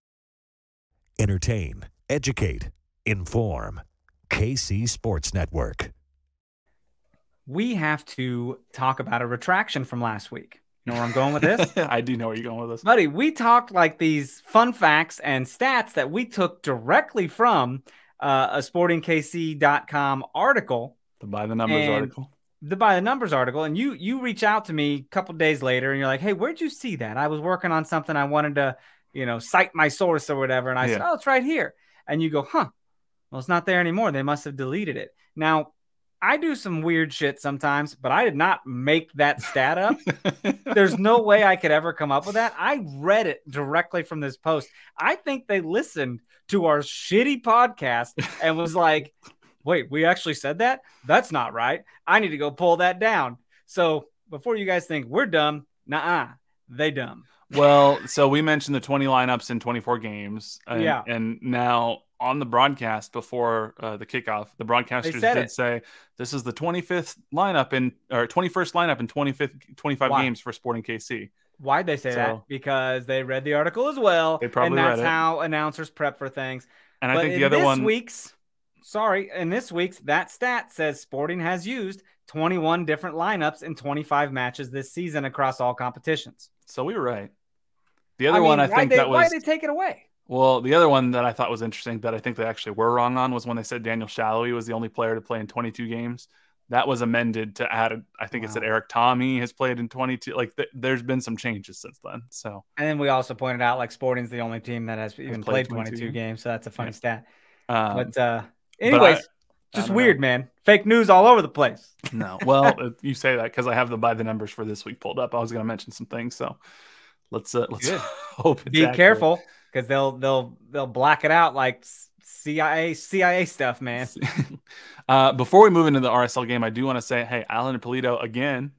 entertain, educate, inform. KC Sports Network.
We have to talk about a retraction from last week. You know where I'm going with this?
I do know where you're going with this.
Buddy, we talked like these fun facts and stats that we took directly from uh, a sportingkc.com article.
The by the numbers article.
The by the numbers article. And you you reach out to me a couple days later and you're like, hey, where'd you see that? I was working on something I wanted to you know, cite my source or whatever. And I yeah. said, oh, it's right here. And you go, huh, well, it's not there anymore. They must have deleted it. Now, I do some weird shit sometimes, but I did not make that stat up. There's no way I could ever come up with that. I read it directly from this post. I think they listened to our shitty podcast and was like, wait, we actually said that? That's not right. I need to go pull that down. So before you guys think we're dumb, nah, they dumb.
Well, so we mentioned the 20 lineups in 24 games. And,
yeah.
And now on the broadcast before uh, the kickoff, the broadcasters did it. say this is the 25th lineup in or 21st lineup in 25th 25 Why? games for Sporting KC.
Why'd they say so, that? Because they read the article as well.
They probably
and that's
read it.
how announcers prep for things.
And but I think the other
this
one
week's sorry, in this week's that stat says Sporting has used 21 different lineups in 25 matches this season across all competitions.
So we were right. The other I mean, one I think
they,
that was
why did they take it away?
Well, the other one that I thought was interesting that I think they actually were wrong on was when they said Daniel Salloi was the only player to play in 22 games. That was amended to add. I think wow. it said Erik Thommy has played in 22. Like th- there's been some changes since then. So
and then we also pointed out like Sporting's the only team that has even played, played 22, 22 games. So that's a funny yeah. stat. Um, but uh, anyways, but I, just weird, know. man. Fake news all over the place.
No, well, you say that because I have the by the numbers for this week pulled up. I was going to mention some things, so Let's uh, let's hope.
Be accurate. careful because they'll they'll they'll black it out like CIA CIA stuff, man.
uh, before we move into the RSL game, I do want to say, hey, Alan Pulido again.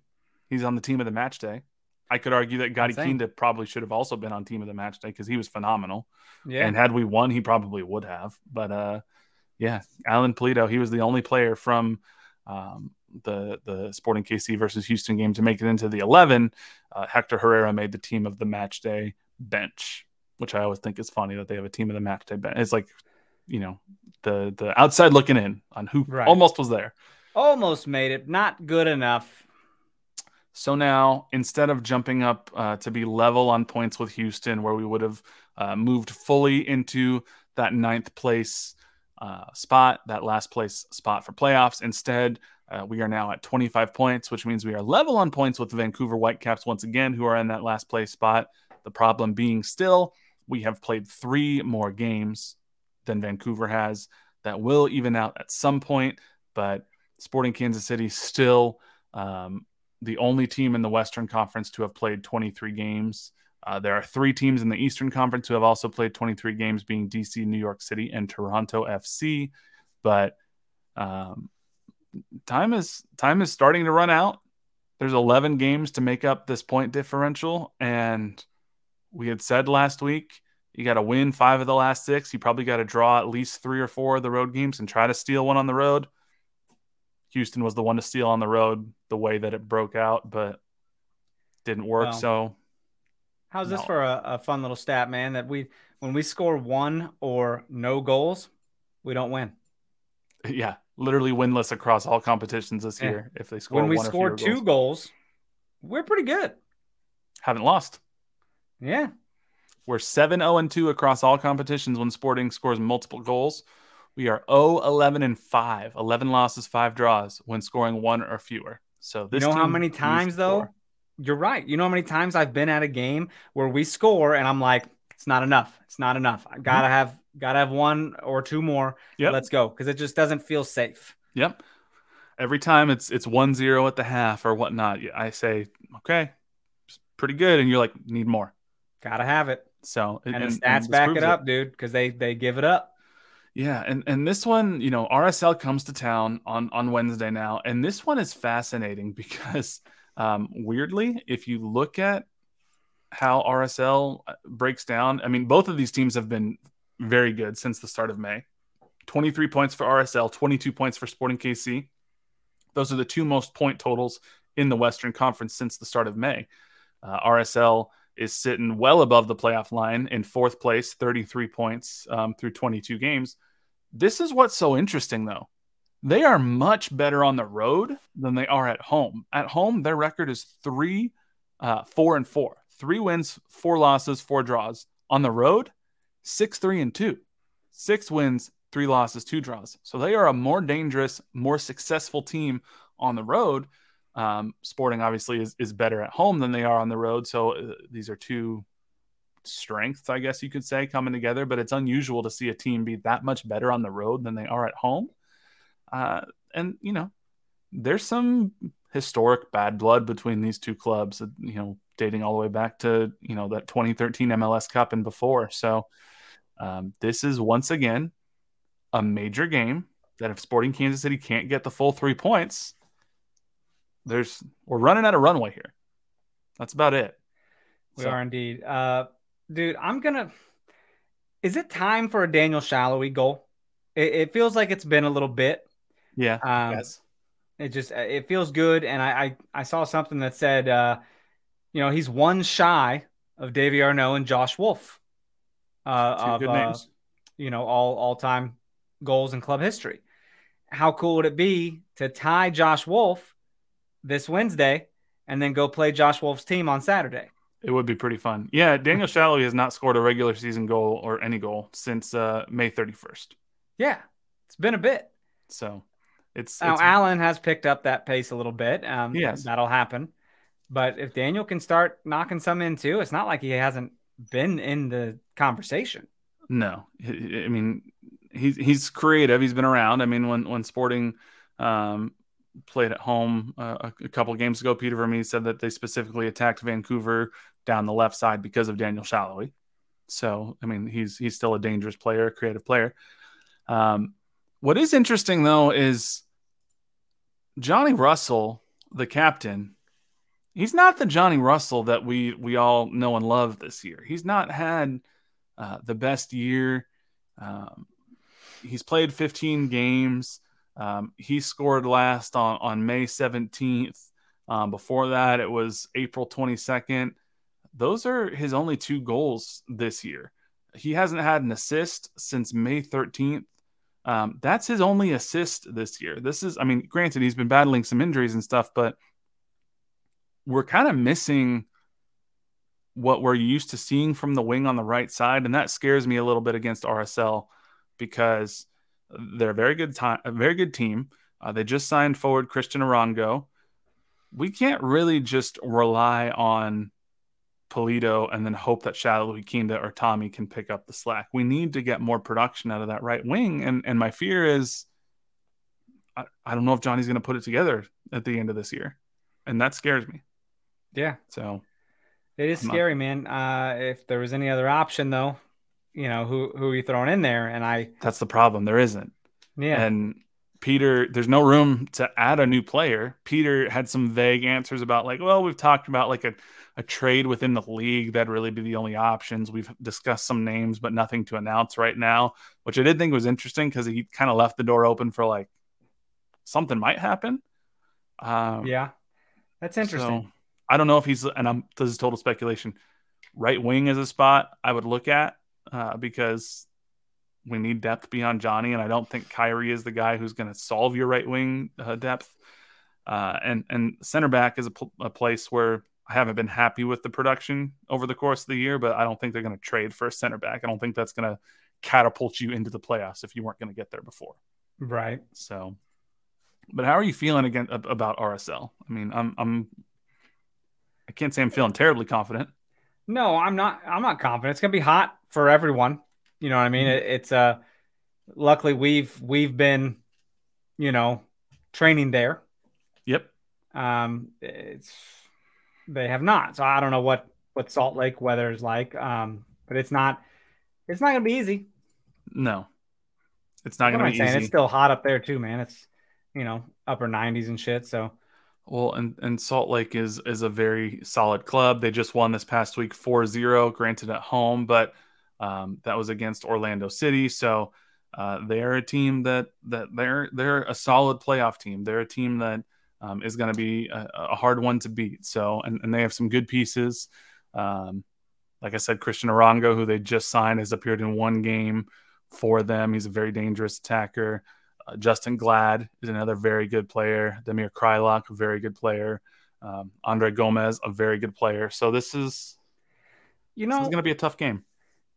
He's on the team of the match day. I could argue that Gadi Kinda probably should have also been on team of the match day because he was phenomenal. Yeah. And had we won, he probably would have. But uh, yeah, Alan Pulido, he was the only player from um, the the Sporting KC versus Houston game to make it into the 11. Uh, Hector Herrera made the team of the match day bench, which I always think is funny that they have a team of the match day bench. It's like, you know, the the outside looking in on who right. almost was there.
Almost made it, not good enough.
So now, instead of jumping up uh, to be level on points with Houston, where we would have uh, moved fully into that ninth place uh, spot, that last place spot for playoffs, instead, uh, we are now at 25 points, which means we are level on points with the Vancouver Whitecaps once again, who are in that last place spot. The problem being still, we have played three more games than Vancouver has. That will even out at some point, but Sporting Kansas City still um, the only team in the Western Conference to have played 23 games. Uh, there are three teams in the Eastern Conference who have also played 23 games, being DC, New York City, and Toronto FC. But um, time is time is starting to run out. There's 11 games to make up this point differential, and we had said last week you got to win five of the last six. You probably got to draw at least three or four of the road games and try to steal one on the road. Houston was the one to steal on the road the way that it broke out, but didn't work. Well, so,
how's no. this for a, a, fun little stat, man? That we when we score one or no goals, we don't win.
Yeah, literally winless across all competitions this yeah. year. If they score
when we score two goals. goals, we're pretty good.
Haven't lost.
Yeah,
we're 7 0 and 2 across all competitions when Sporting scores multiple goals. We are 0 11 and 5, 11 losses, 5 draws when scoring one or fewer. So
this You know how many times though? You're right. You know how many times I've been at a game where we score and I'm like, it's not enough. It's not enough. I gotta mm-hmm. have gotta have one or two more. Yeah, Let's go. Because it just doesn't feel safe.
Yep. Every time it's it's one zero at the half or whatnot, I say, okay, pretty good. And you're like, need more.
Gotta have it.
So
and, and the stats and back it up, it. dude, because they they give it up.
Yeah, and and this one, you know, RSL comes to town on on Wednesday now, and this one is fascinating because um, weirdly, if you look at how RSL uh, breaks down, I mean, both of these teams have been very good since the start of May. 23 points for RSL, 22 points for Sporting KC. Those are the two most point totals in the Western Conference since the start of May. Uh, RSL is sitting well above the playoff line in fourth place, 33 points um, through 22 games. This is what's so interesting, though. They are much better on the road than they are at home. At home, their record is three, uh, four, and four. Three wins, four losses, four draws. On the road, six, three, and two. Six wins, three losses, two draws. So they are a more dangerous, more successful team on the road um, Sporting obviously is, is better at home than they are on the road. So uh, these are two strengths, I guess you could say, coming together. But it's unusual to see a team be that much better on the road than they are at home. Uh, and, you know, there's some historic bad blood between these two clubs, uh, you know, dating all the way back to, you know, that 2013 MLS Cup and before. So um, this is once again a major game that if Sporting Kansas City can't get the full three points, there's we're running out of runway here. That's about it.
We so. are indeed. Uh, dude, I'm gonna. Is it time for a Daniel Salloi goal? It, it feels like it's been a little bit.
Yeah. Um, yes.
It just it feels good, and I I, I saw something that said, uh, you know, he's one shy of Davy Arnaud and Josh Wolff. Uh, Two of, good names. Uh, you know, all all time goals in club history. How cool would it be to tie Josh Wolff this Wednesday and then go play Josh Wolff's team on Saturday.
It would be pretty fun. Yeah, Daniel Salloi has not scored a regular season goal or any goal since uh, May 31st.
Yeah, it's been a bit.
So it's
now
it's,
Alan has picked up that pace a little bit. Um, yes, that'll happen. But if Daniel can start knocking some in too, it's not like he hasn't been in the conversation.
No, I mean he's he's creative. He's been around. I mean when when Sporting um, played at home uh, a, couple games ago. Peter Vermes said that they specifically attacked Vancouver down the left side because of Daniel Salloi. So, I mean, he's he's still a dangerous player, a creative player. Um, what is interesting though is Johnny Russell, the captain. He's not the Johnny Russell that we we all know and love this year. He's not had uh, the best year. Um, he's played 15 games. Um, he scored last on on May 17th. Um, before that, it was April 22nd. Those are his only two goals this year. He hasn't had an assist since May 13th. Um, that's his only assist this year. This is, I mean, granted, he's been battling some injuries and stuff, but we're kind of missing what we're used to seeing from the wing on the right side. And that scares me a little bit against RSL because they're a very good time, a very good team. Uh, they just signed forward Cristian Arango. We can't really just rely on Pulido and then hope that Salloi Kinda or Thommy can pick up the slack. We need to get more production out of that right wing. And and my fear is I, I don't know if Johnny's going to put it together at the end of this year. And that scares me.
Yeah.
So
it is
I'm
scary, man. Uh, if there was any other option, though, you know, who who are you throwing in there? And I,
that's the problem. There isn't.
yeah,
And Peter, there's no room to add a new player. Peter had some vague answers about like, well, we've talked about like a, a trade within the league that'd really be the only options. We've discussed some names, but nothing to announce right now, which I did think was interesting because he kind of left the door open for like something might happen. Um,
yeah, that's interesting.
So I don't know if he's, and I'm this is total speculation. Right wing is a spot I would look at uh, because we need depth beyond Johnny, and I don't think Khiry is the guy who's going to solve your right wing uh, depth. Uh, and and center back is a, pl- a place where I haven't been happy with the production over the course of the year, but I don't think they're going to trade for a center back. I don't think that's going to catapult you into the playoffs if you weren't going to get there before.
right.
So, but how are you feeling again about RSL? I mean, I'm I'm I can't say I'm feeling terribly confident.
No, I'm not. I'm not confident. It's gonna be hot for everyone. You know what I mean?
Mm-hmm.
It, it's uh, luckily we've we've been, you know, training there.
Yep.
Um, it's they have not. So I don't know what what Salt Lake weather is like. Um, but it's not it's not gonna be easy.
No, it's not
What
gonna be
saying?
easy.
It's still hot up there too, man. It's you know upper 90s and shit. So
Well, and, and Salt Lake is is a very solid club. They just won this past week 4-0, granted at home, but um, that was against Orlando City. So uh, they're a team that that they're they're a solid playoff team. They're a team that um, is going to be a, a hard one to beat. So and, and they have some good pieces. Um, like I said, Cristian Arango, who they just signed, has appeared in one game for them. He's a very dangerous attacker. Uh, Justen Glad is another very good player. Damir Kreilach, a very good player. Um, Andre Gomez, a very good player. So this is
you know
is going to be a tough game.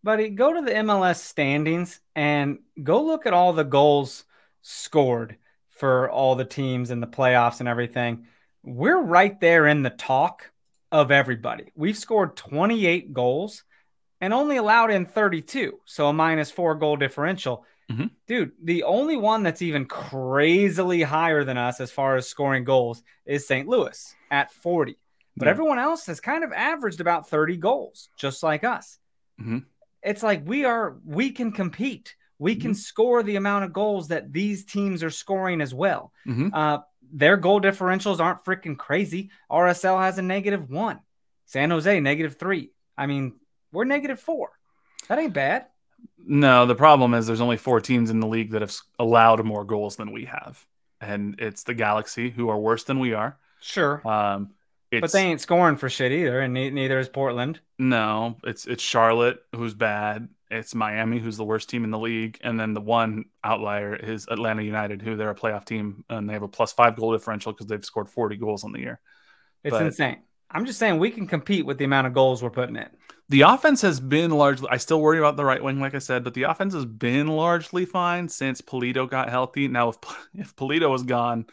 buddy, go to the MLS standings and go look at all the goals scored for all the teams in the playoffs and everything. We're right there in the talk of everybody. We've scored 28 goals and only allowed in 32, so a minus four goal differential.
Mhm.
Dude, the only one that's even crazily higher than us as far as scoring goals is St. Louis at 40. But
Yeah.
everyone else has kind of averaged about 30 goals, just like us
Mhm.
it's like we are we can compete we can score the amount of goals that these teams are scoring as well
Mhm.
uh their goal differentials aren't freaking crazy rsl has a negative one san jose negative three i mean we're negative four that ain't bad
No, the problem is there's only four teams in the league that have allowed more goals than we have, and it's the Galaxy who are worse than we are.
sure
Um, it's,
but they ain't scoring for shit either and ne- neither is portland
No, it's it's Charlotte who's bad. It's Miami who's the worst team in the league, and then the one outlier is Atlanta United, who they're a playoff team and they have a plus five goal differential because they've scored forty goals on the year.
it's
But-
insane i'm just saying we can compete with the amount of goals we're putting in
The offense has been largely. I still worry about the right wing, like I said, but the offense has been largely fine since Pulido got healthy. Now, if if Pulido is gone,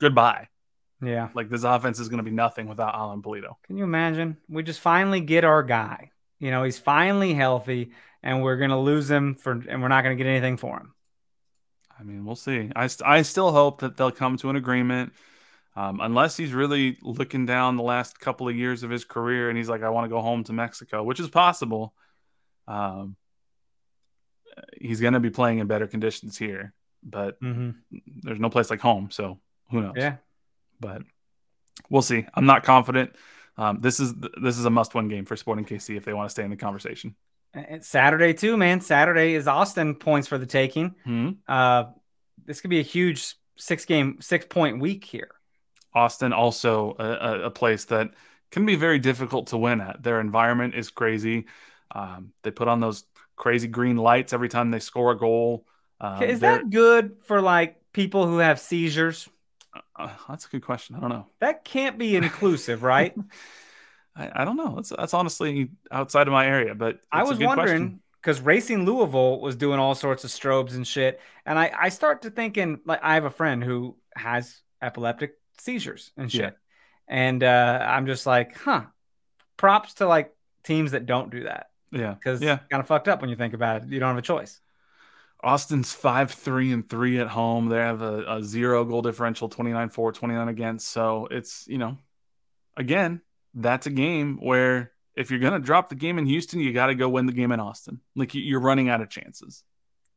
goodbye.
yeah
Like this offense is going to be nothing without Alan Pulido.
Can you imagine? We just finally get our guy. You know, he's finally healthy, and we're gonna lose him for, and we're not gonna get anything for him.
I mean, we'll see. I, st- I still hope that they'll come to an agreement. Um, unless he's really looking down the last couple of years of his career and he's like, I want to go home to Mexico, which is possible. Um, he's going to be playing in better conditions here, but
Mhm.
there's no place like home. So who knows?
Yeah.
But we'll see. I'm not confident. Um, this is this is a must-win game for Sporting KC if they want to stay in the conversation.
And Saturday too, man. Saturday is Austin points for the taking.
Hmm.
Uh, this could be a huge six game, six point week here.
Austin also a, a, place that can be very difficult to win at. Their environment is crazy. Um, they put on those crazy green lights every time they score a goal. Um,
is that good for like people who have seizures?
uh, that's a good question. I don't know.
That can't be inclusive, right?
I, I don't know. That's that's honestly outside of my area, but
I was
good
wondering because Racing Louisville was doing all sorts of strobes and shit, and I I start to thinking like I have a friend who has epileptic seizures and shit,
Yeah.
and uh, I'm just like, huh. Props to like teams that don't do that
Yeah,
because
yeah.
kind of fucked up when you think about it. You don't have a choice.
Austin's five three and three at home. They have a, a zero goal differential, 29-4, 29 against. So it's you know, again, that's a game where if you're gonna drop the game in Houston, you got to go win the game in Austin. Like you- you're running out of chances.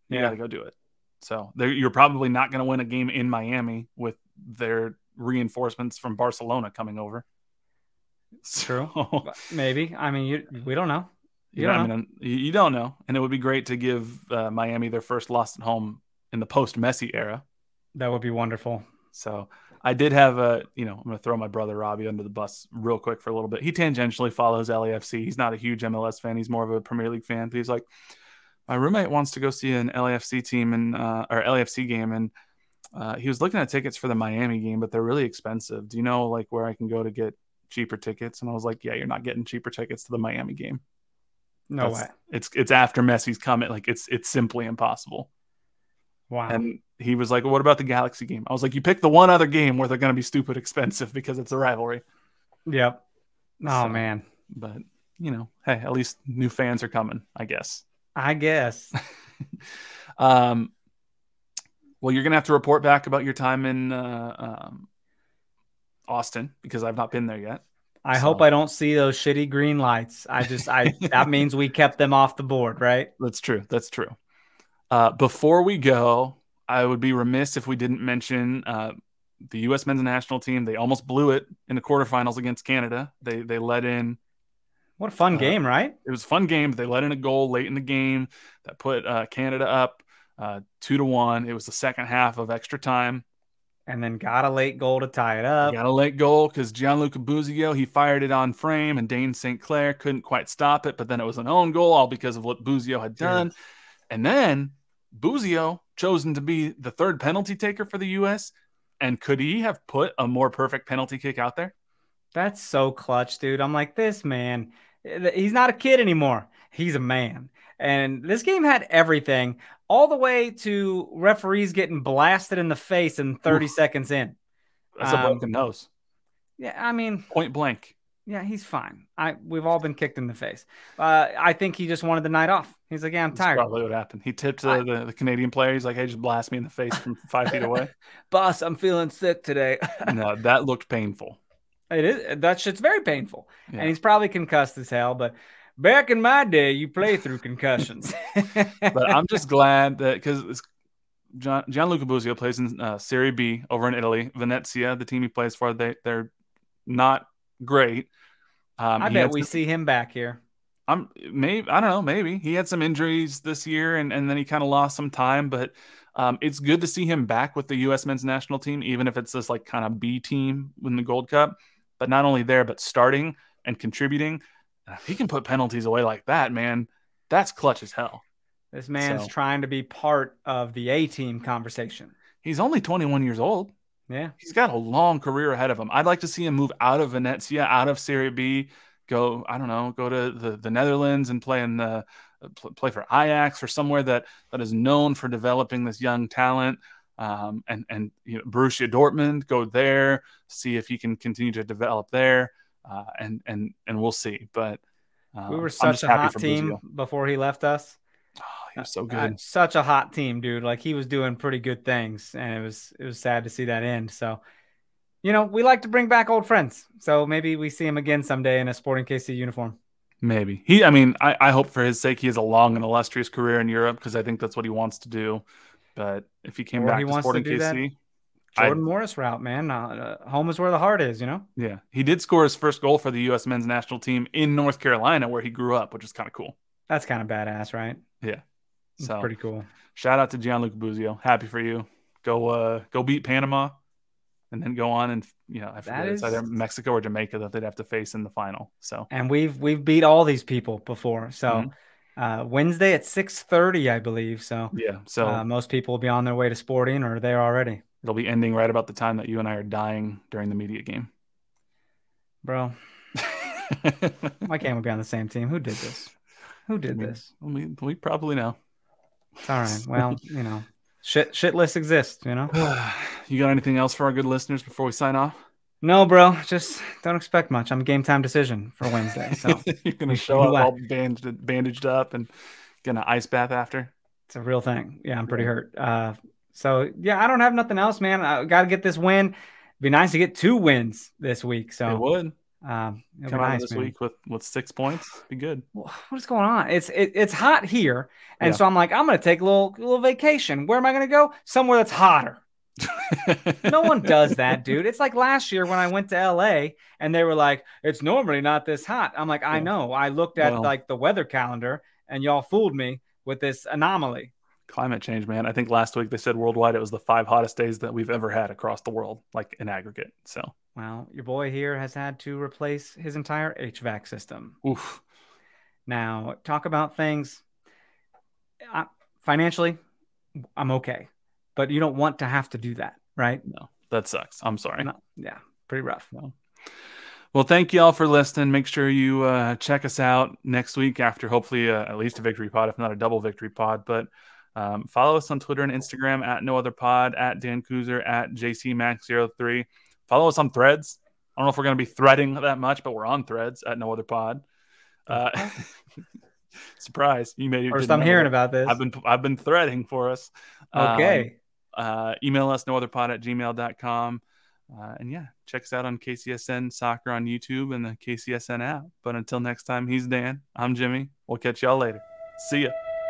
You
Yeah.
got to go do it. So you're probably not going to win a game in Miami with their reinforcements from Barcelona coming over.
True.
So,
Maybe. I mean, you, we don't know. You
you,
don't
know, I mean, you you don't know, and it would be great to give uh, Miami their first loss at home in the post Messi era.
That would be wonderful.
So I did have a, you know, I'm going to throw my brother Robbie under the bus real quick for a little bit. He tangentially follows LAFC. He's not a huge MLS fan. He's more of a Premier League fan. But he's like, my roommate wants to go see an LAFC team and uh, or LAFC game, and uh, he was looking at tickets for the Miami game, but they're really expensive. Do you know like where I can go to get cheaper tickets? And I was like, yeah, you're not getting cheaper tickets to the Miami game.
No
That's-
way.
It's it's after Messi's comment. Like it's it's simply impossible.
Wow.
And he was like, well, "What about the Galaxy game?" I was like, "You pick the one other game where they're going to be stupid expensive because it's a rivalry."
yep. Oh,
So-
man.
But you know, hey, at least new fans are coming, I guess.
I guess.
Um, well, you're going to have to report back about your time in uh, um, Austin because I've not been there yet.
I
So-
hope I don't see those shitty green lights. I just, I, that means we kept them off the board, right?
That's true. That's true. Uh, before we go, I would be remiss if we didn't mention uh, the U.S. men's national team. They almost blew it in the quarterfinals against Canada. They they let in
What a fun
Uh,
game, right?
it was a fun game. but They let in a goal late in the game that put uh, Canada up uh, two to one. It was the second half of extra time.
And then got a late goal to tie it up.
Got a late goal because Gianluca Busio he fired it on frame and Dane St. Clair couldn't quite stop it, but then it was an own goal all because of what Busio had done. And then Busio chosen to be the third penalty taker for the U.S. And could he have put a more perfect penalty kick out there?
That's so clutch, dude. I'm like, this man, eh, he's not a kid anymore. He's a man. And this game had everything, all the way to referees getting blasted in the face in 30 seconds in.
That's a
Um,
broken nose,
Yeah, I mean,
point blank.
yeah, he's fine. I we've all been kicked in the face. Uh, I think he just wanted the night off. He's like, yeah, I'm
That's
tired.
probably what happened. He tipped uh, the, the Canadian player. He's like, "Hey, just blast me in the face from five feet away."
Boss, I'm feeling sick today.
no, that looked painful.
it is that shit's very painful,
Yeah.
and he's probably concussed as hell. But back in my day, you play through concussions.
But I'm just glad that because John Gianluca Busio plays in uh, Serie B over in Italy. Venezia, the team he plays for, they they're not great. Um,
I bet we
some-
see him back here.
I'm maybe I don't know maybe he had some injuries this year and and then he kind of lost some time, but um, it's good to see him back with the U.S. men's national team, even if it's this like kind of B team in the Gold Cup. But not only there, but starting and contributing. And If he can put penalties away like that, man, that's clutch as hell.
This man's
So-
trying to be part of the A team conversation.
He's only 21 years old.
Yeah.
He's got a long career ahead of him. I'd like to see him move out of Venezia, out of Serie B, go, I don't know, go to the, the Netherlands and play in the play for Ajax or somewhere that that is known for developing this young talent. Um, and and you know, Borussia Dortmund, go there, see if he can continue to develop there, uh, and and and we'll see. But uh,
we were such a
happy
hot team before he left us.
Oh, he was so
Uh,
good.
such a hot team, dude. Like he was doing pretty good things, and it was it was sad to see that end. So, you know, we like to bring back old friends. So maybe we see him again someday in a Sporting KC uniform.
Maybe he. I mean, I, I hope for his sake he has a long and illustrious career in Europe because I think that's what he wants to do. But if he came
Or
back
he
to
wants to
Sporting
do that
KC, I-
Jordan Morris route, man. Uh, home is where the heart is, you know.
yeah, he did score his first goal for the U.S. men's national team in North Carolina, where he grew up, which is kind of cool.
That's kind of badass, right?
Yeah. So
pretty cool.
shout out to Gianluca Busio. Happy for you. Go uh go beat Panama and then go on and you know, I forget it's either Mexico or Jamaica that they'd have to face in the final. So
And we've we've beat all these people before. So
Mhm.
uh, Wednesday at six thirty, I believe. So
yeah, so
uh, most people will be on their way to Sporting or there already,
it'll be ending right about the time that you and I are dying during the media game.
bro. Why can't we be on the same team? Who did this? Who did
mean,
this?
we, we probably know.
It's all right. Well, you know, shit shit lists exist. You know.
you got anything else for our good listeners before we sign off?
No, bro. Just don't expect much. I'm game time decision for Wednesday. So
You're gonna show up all bandaged, bandaged up and get an ice bath after.
It's a real thing. Yeah, I'm pretty hurt. Uh, so yeah, I don't have nothing else, man. I got to get this win. It'd be nice to get two wins this week. So
it would
um,
come
be
out
nice,
this
man.
week with with six points. Be good.
What is going on? It's it, it's hot here, and
Yeah.
so I'm like, I'm gonna take a little little vacation. Where am I gonna go? Somewhere that's hotter. No one does that, dude. It's like last year when I went to LA and they were like, it's normally not this hot. I'm like, I
Yeah.
know. I looked at
Well-
like the weather calendar and y'all fooled me with this anomaly.
Climate change, man. I think last week they said worldwide it was the five hottest days that we've ever had across the world, like in aggregate. So,
Well, your boy here has had to replace his entire HVAC system.
oof.
Now, talk about things I, financially, I'm okay, but you don't want to have to do that, right?
No, that sucks. I'm sorry.
No, yeah, pretty rough.
Well, thank you all for listening. Make sure you uh, check us out next week after hopefully uh, at least a victory pod, if not a double victory pod. But um, follow us on Twitter and Instagram at no other pod, at Dan Kooser, at JCMax03. Follow us on threads. I don't know if we're going to be threading that much, but we're on threads at no other pod. Uh, surprise. You made
First, I'm hearing about this.
I've been I've been threading for us. Um,
Okay.
uh, email us nootherpod at gmail.com. Uh, and yeah, check us out on KCSN Soccer on YouTube and the KCSN app. But until next time, he's Dan. I'm Jimmy. We'll catch y'all later. See ya.